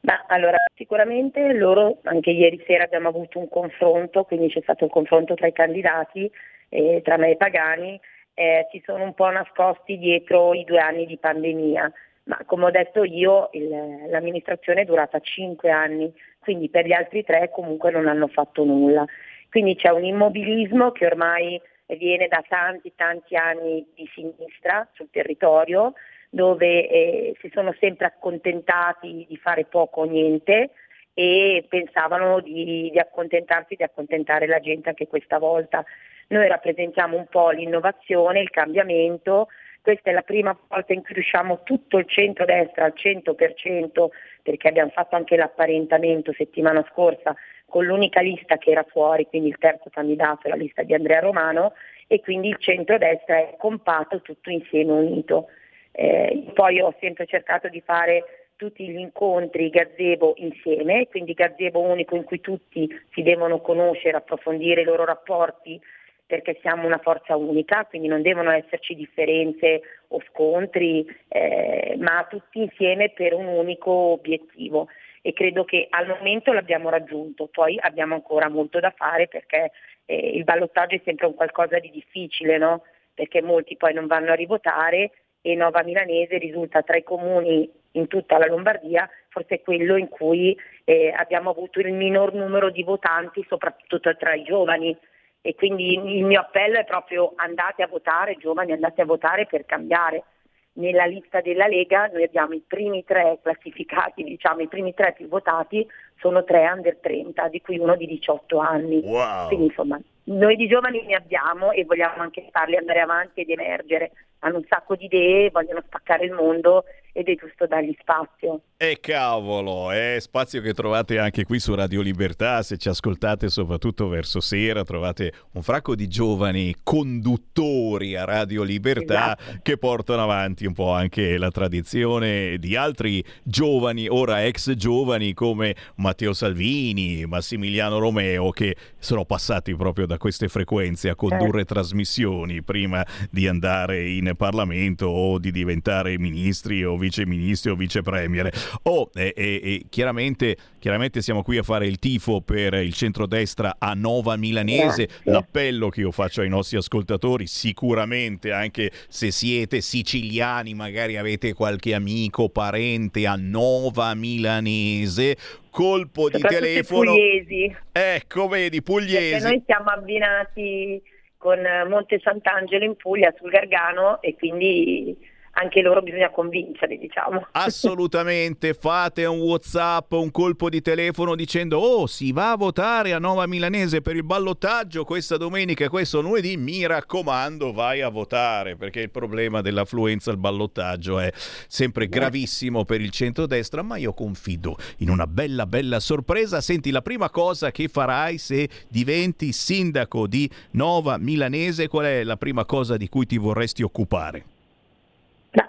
S29: Ma allora sicuramente loro, anche ieri sera abbiamo avuto un confronto, quindi c'è stato un confronto tra i candidati, eh, tra me e Pagani, eh, si sono un po' nascosti dietro i due anni di pandemia, ma come ho detto io il- l'amministrazione è durata cinque anni, quindi per gli altri tre comunque non hanno fatto nulla. Quindi c'è un immobilismo che ormai viene da tanti tanti anni di sinistra sul territorio, dove eh, si sono sempre accontentati di fare poco o niente e pensavano di, di accontentarsi, di accontentare la gente anche questa volta. Noi rappresentiamo un po' l'innovazione, il cambiamento, questa è la prima volta in cui riusciamo tutto il centro-destra al 100% perché abbiamo fatto anche l'apparentamento settimana scorsa con l'unica lista che era fuori, quindi il terzo candidato, la lista di Andrea Romano e quindi il centro-destra è compatto tutto insieme unito. Eh, poi ho sempre cercato di fare tutti gli incontri gazebo insieme, quindi gazebo unico in cui tutti si devono conoscere, approfondire i loro rapporti perché siamo una forza unica, quindi non devono esserci differenze o scontri, eh, ma tutti insieme per un unico obiettivo e credo che al momento l'abbiamo raggiunto, poi abbiamo ancora molto da fare perché eh, il ballottaggio è sempre un qualcosa di difficile, no? perché molti poi non vanno a rivotare e Nova Milanese risulta tra i comuni in tutta la Lombardia forse quello in cui eh, abbiamo avuto il minor numero di votanti, soprattutto tra i giovani. E quindi il mio appello è proprio andate a votare, giovani, andate a votare per cambiare. Nella lista della Lega noi abbiamo i primi tre classificati, diciamo i primi tre più votati sono tre under 30, di cui uno di 18 anni.
S2: Wow.
S29: Quindi insomma noi di giovani ne abbiamo e vogliamo anche farli andare avanti ed emergere. Hanno un sacco di idee, vogliono spaccare il mondo ed è giusto dargli spazio.
S2: E cavolo, è spazio che trovate anche qui su Radio Libertà, se ci ascoltate soprattutto verso sera, trovate un fracco di giovani conduttori a Radio Libertà
S29: Esatto.
S2: che portano avanti un po' anche la tradizione di altri giovani, ora ex giovani come Matteo Salvini, Massimiliano Romeo, che sono passati proprio da queste frequenze a condurre
S29: Certo.
S2: trasmissioni prima di andare in Parlamento o di diventare ministri o viceministri o vicepremier. Oh, e, e- e chiaramente, chiaramente siamo qui a fare il tifo per il centrodestra a Nova Milanese. L'appello che io faccio ai nostri ascoltatori, sicuramente anche se siete siciliani, magari avete qualche amico, parente a Nova Milanese, colpo di telefono.
S29: pugliesi,
S2: Ecco, vedi,
S29: perché
S2: pugliesi.
S29: noi siamo abbinati con Monte Sant'Angelo in Puglia sul Gargano e quindi anche loro bisogna convincerli, diciamo.
S2: Assolutamente, fate un WhatsApp, un colpo di telefono dicendo "Oh, si va a votare a Nova Milanese per il ballottaggio questa domenica e questo lunedì". Mi raccomando, vai a votare, perché il problema dell'affluenza al ballottaggio è sempre gravissimo per il centrodestra, ma io confido in una bella bella sorpresa. Senti, la prima cosa che farai se diventi sindaco di Nova Milanese, qual è la prima cosa di cui ti vorresti occupare?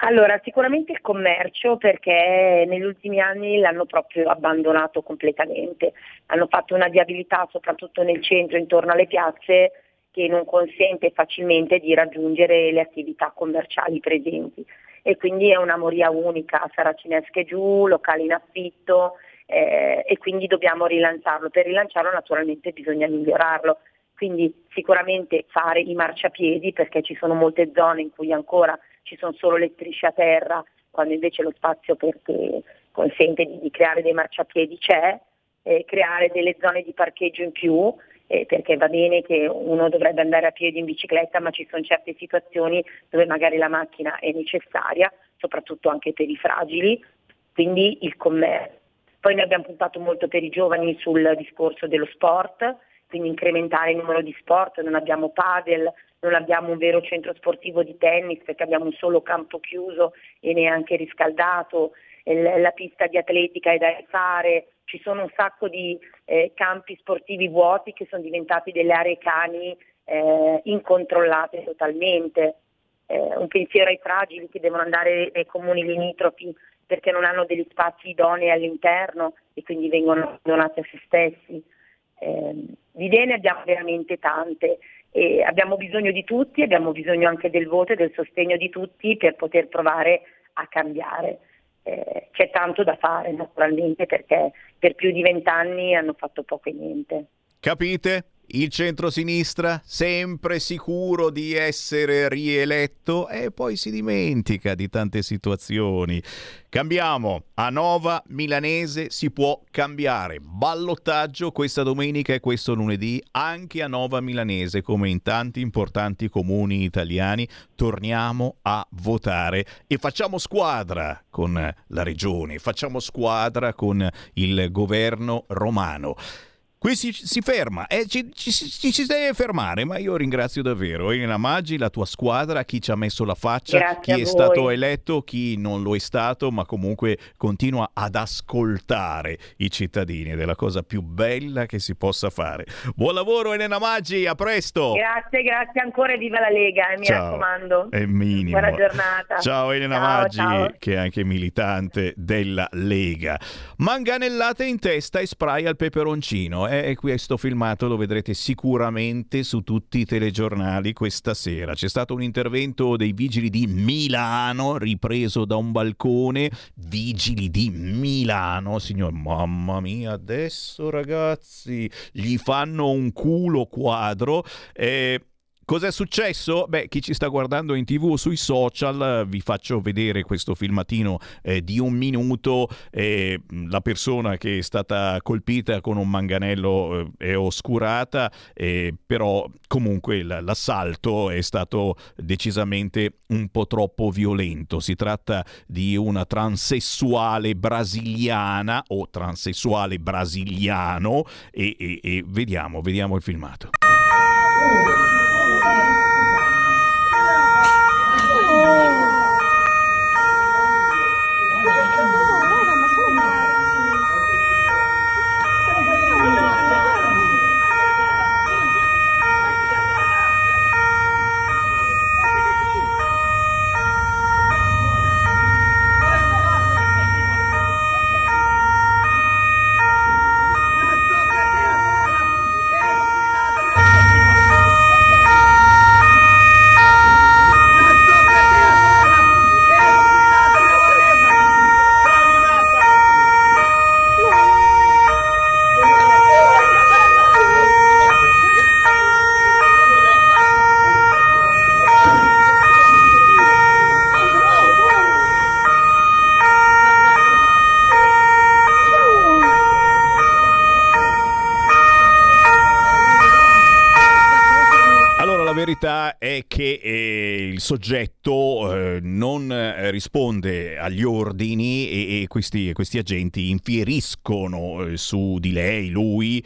S29: Allora, sicuramente il commercio perché negli ultimi anni l'hanno proprio abbandonato completamente, hanno fatto una viabilità soprattutto nel centro, intorno alle piazze, che non consente facilmente di raggiungere le attività commerciali presenti. E quindi è una moria unica, Saracinesche giù, locali in affitto eh, e quindi dobbiamo rilanciarlo. Per rilanciarlo naturalmente bisogna migliorarlo, quindi sicuramente fare i marciapiedi perché ci sono molte zone in cui ancora ci sono solo le strisce a terra, quando invece lo spazio perché consente di, di creare dei marciapiedi c'è, eh, creare delle zone di parcheggio in più, eh, perché va bene che uno dovrebbe andare a piedi in bicicletta, ma ci sono certe situazioni dove magari la macchina è necessaria, soprattutto anche per i fragili, quindi il commercio. Poi noi abbiamo puntato molto per i giovani sul discorso dello sport, quindi incrementare il numero di sport, non abbiamo padel, non abbiamo un vero centro sportivo di tennis perché abbiamo un solo campo chiuso e neanche riscaldato, la pista di atletica è da rifare, ci sono un sacco di eh, campi sportivi vuoti che sono diventati delle aree cani eh, incontrollate totalmente. Eh, un pensiero ai fragili che devono andare nei comuni limitrofi perché non hanno degli spazi idonei all'interno e quindi vengono donati a se stessi. Eh, di idee ne abbiamo veramente tante e abbiamo bisogno di tutti, abbiamo bisogno anche del voto e del sostegno di tutti per poter provare a cambiare. Eh, c'è tanto da fare naturalmente perché per più di vent'anni hanno fatto poco e niente.
S2: Capite? Il centro-sinistra, sempre sicuro di essere rieletto e poi si dimentica di tante situazioni. Cambiamo. A Nova Milanese si può cambiare. Ballottaggio questa domenica e questo lunedì anche a Nova Milanese, come in tanti importanti comuni italiani. Torniamo a votare e facciamo squadra con la regione, facciamo squadra con il governo romano. Qui si, si ferma, eh, ci, ci- ci si deve fermare, ma io ringrazio davvero Elena Maggi, la tua squadra, chi ci ha messo la faccia,
S29: Grazie
S2: chi è
S29: voi.
S2: stato eletto, chi non lo è stato, ma comunque continua ad ascoltare i cittadini ed è la cosa più bella che si possa fare. Buon lavoro Elena Maggi, a presto!
S29: Grazie, grazie ancora e viva la Lega, eh, mi
S2: Ciao.
S29: raccomando.
S2: È minimo.
S29: Buona giornata.
S2: Ciao Elena
S29: Ciao,
S2: Maggi,
S29: ciao.
S2: che è anche militante della Lega. Manganellate in testa e spray al peperoncino. eh, E questo filmato lo vedrete sicuramente su tutti i telegiornali questa sera. C'è stato un intervento dei vigili di Milano, ripreso da un balcone. Vigili di Milano, signor, mamma mia, adesso ragazzi, gli fanno un culo quadro. Eh, Cos'è successo? Beh, chi ci sta guardando in tv o sui social, eh, vi faccio vedere questo filmatino eh, di un minuto. eh, la persona che è stata colpita con un manganello eh, è oscurata, eh, però comunque l- l'assalto è stato decisamente un po' troppo violento. Si tratta di una transessuale brasiliana o transessuale brasiliano e, e- e vediamo, vediamo il filmato. Soggetto risponde agli ordini e, e questi, questi, agenti infieriscono eh, su di lei, lui,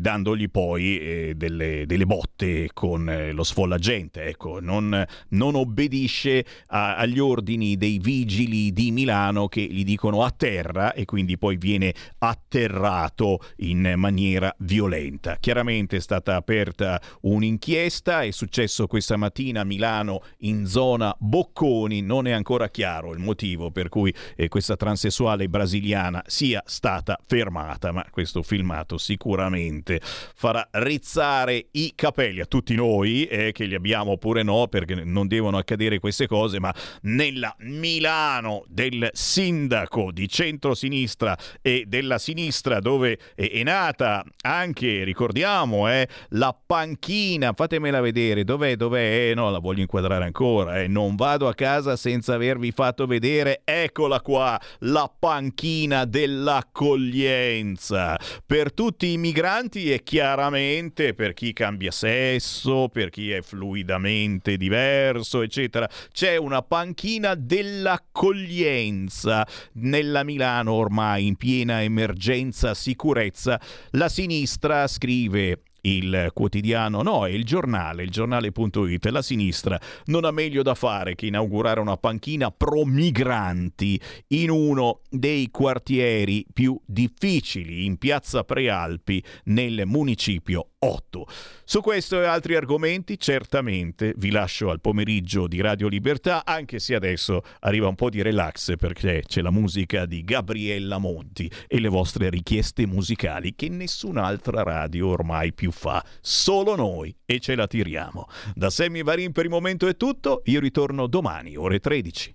S2: dandogli poi eh, delle, delle, botte con eh, lo sfollagente. Ecco, non, non obbedisce a, agli ordini dei vigili di Milano che gli dicono a terra e quindi poi viene atterrato in maniera violenta. Chiaramente è stata aperta un'inchiesta, è successo questa mattina a Milano in zona Bocconi, non è ancora chiaro il motivo per cui eh, questa transessuale brasiliana sia stata fermata, ma questo filmato sicuramente farà rizzare i capelli a tutti noi, eh, che li abbiamo oppure no, perché non devono accadere queste cose, ma nella Milano del sindaco di centrosinistra e della sinistra dove è, nata anche, ricordiamo, eh, la panchina, fatemela vedere, dov'è, dov'è? Eh, no, la voglio inquadrare ancora, eh. non vado a casa senza avervi fatto vedere, eccola qua, la panchina dell'accoglienza per tutti i migranti e chiaramente per chi cambia sesso, per chi è fluidamente diverso, eccetera. C'è una panchina dell'accoglienza nella Milano ormai in piena emergenza sicurezza. La sinistra scrive il quotidiano, no, è il giornale, il giornale.it, la sinistra non ha meglio da fare che inaugurare una panchina pro migranti in uno dei quartieri più difficili in piazza Prealpi nel municipio 8. Su questo e altri argomenti certamente vi lascio al pomeriggio di Radio Libertà, anche se adesso arriva un po' di relax perché c'è la musica di Gabriella Monti e le vostre richieste musicali che nessun'altra radio ormai più fa, solo noi e ce la tiriamo. Da Sammy Varin per il momento è tutto, io ritorno domani ore 13.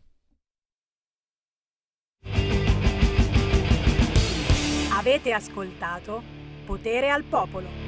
S30: Avete ascoltato Potere al Popolo.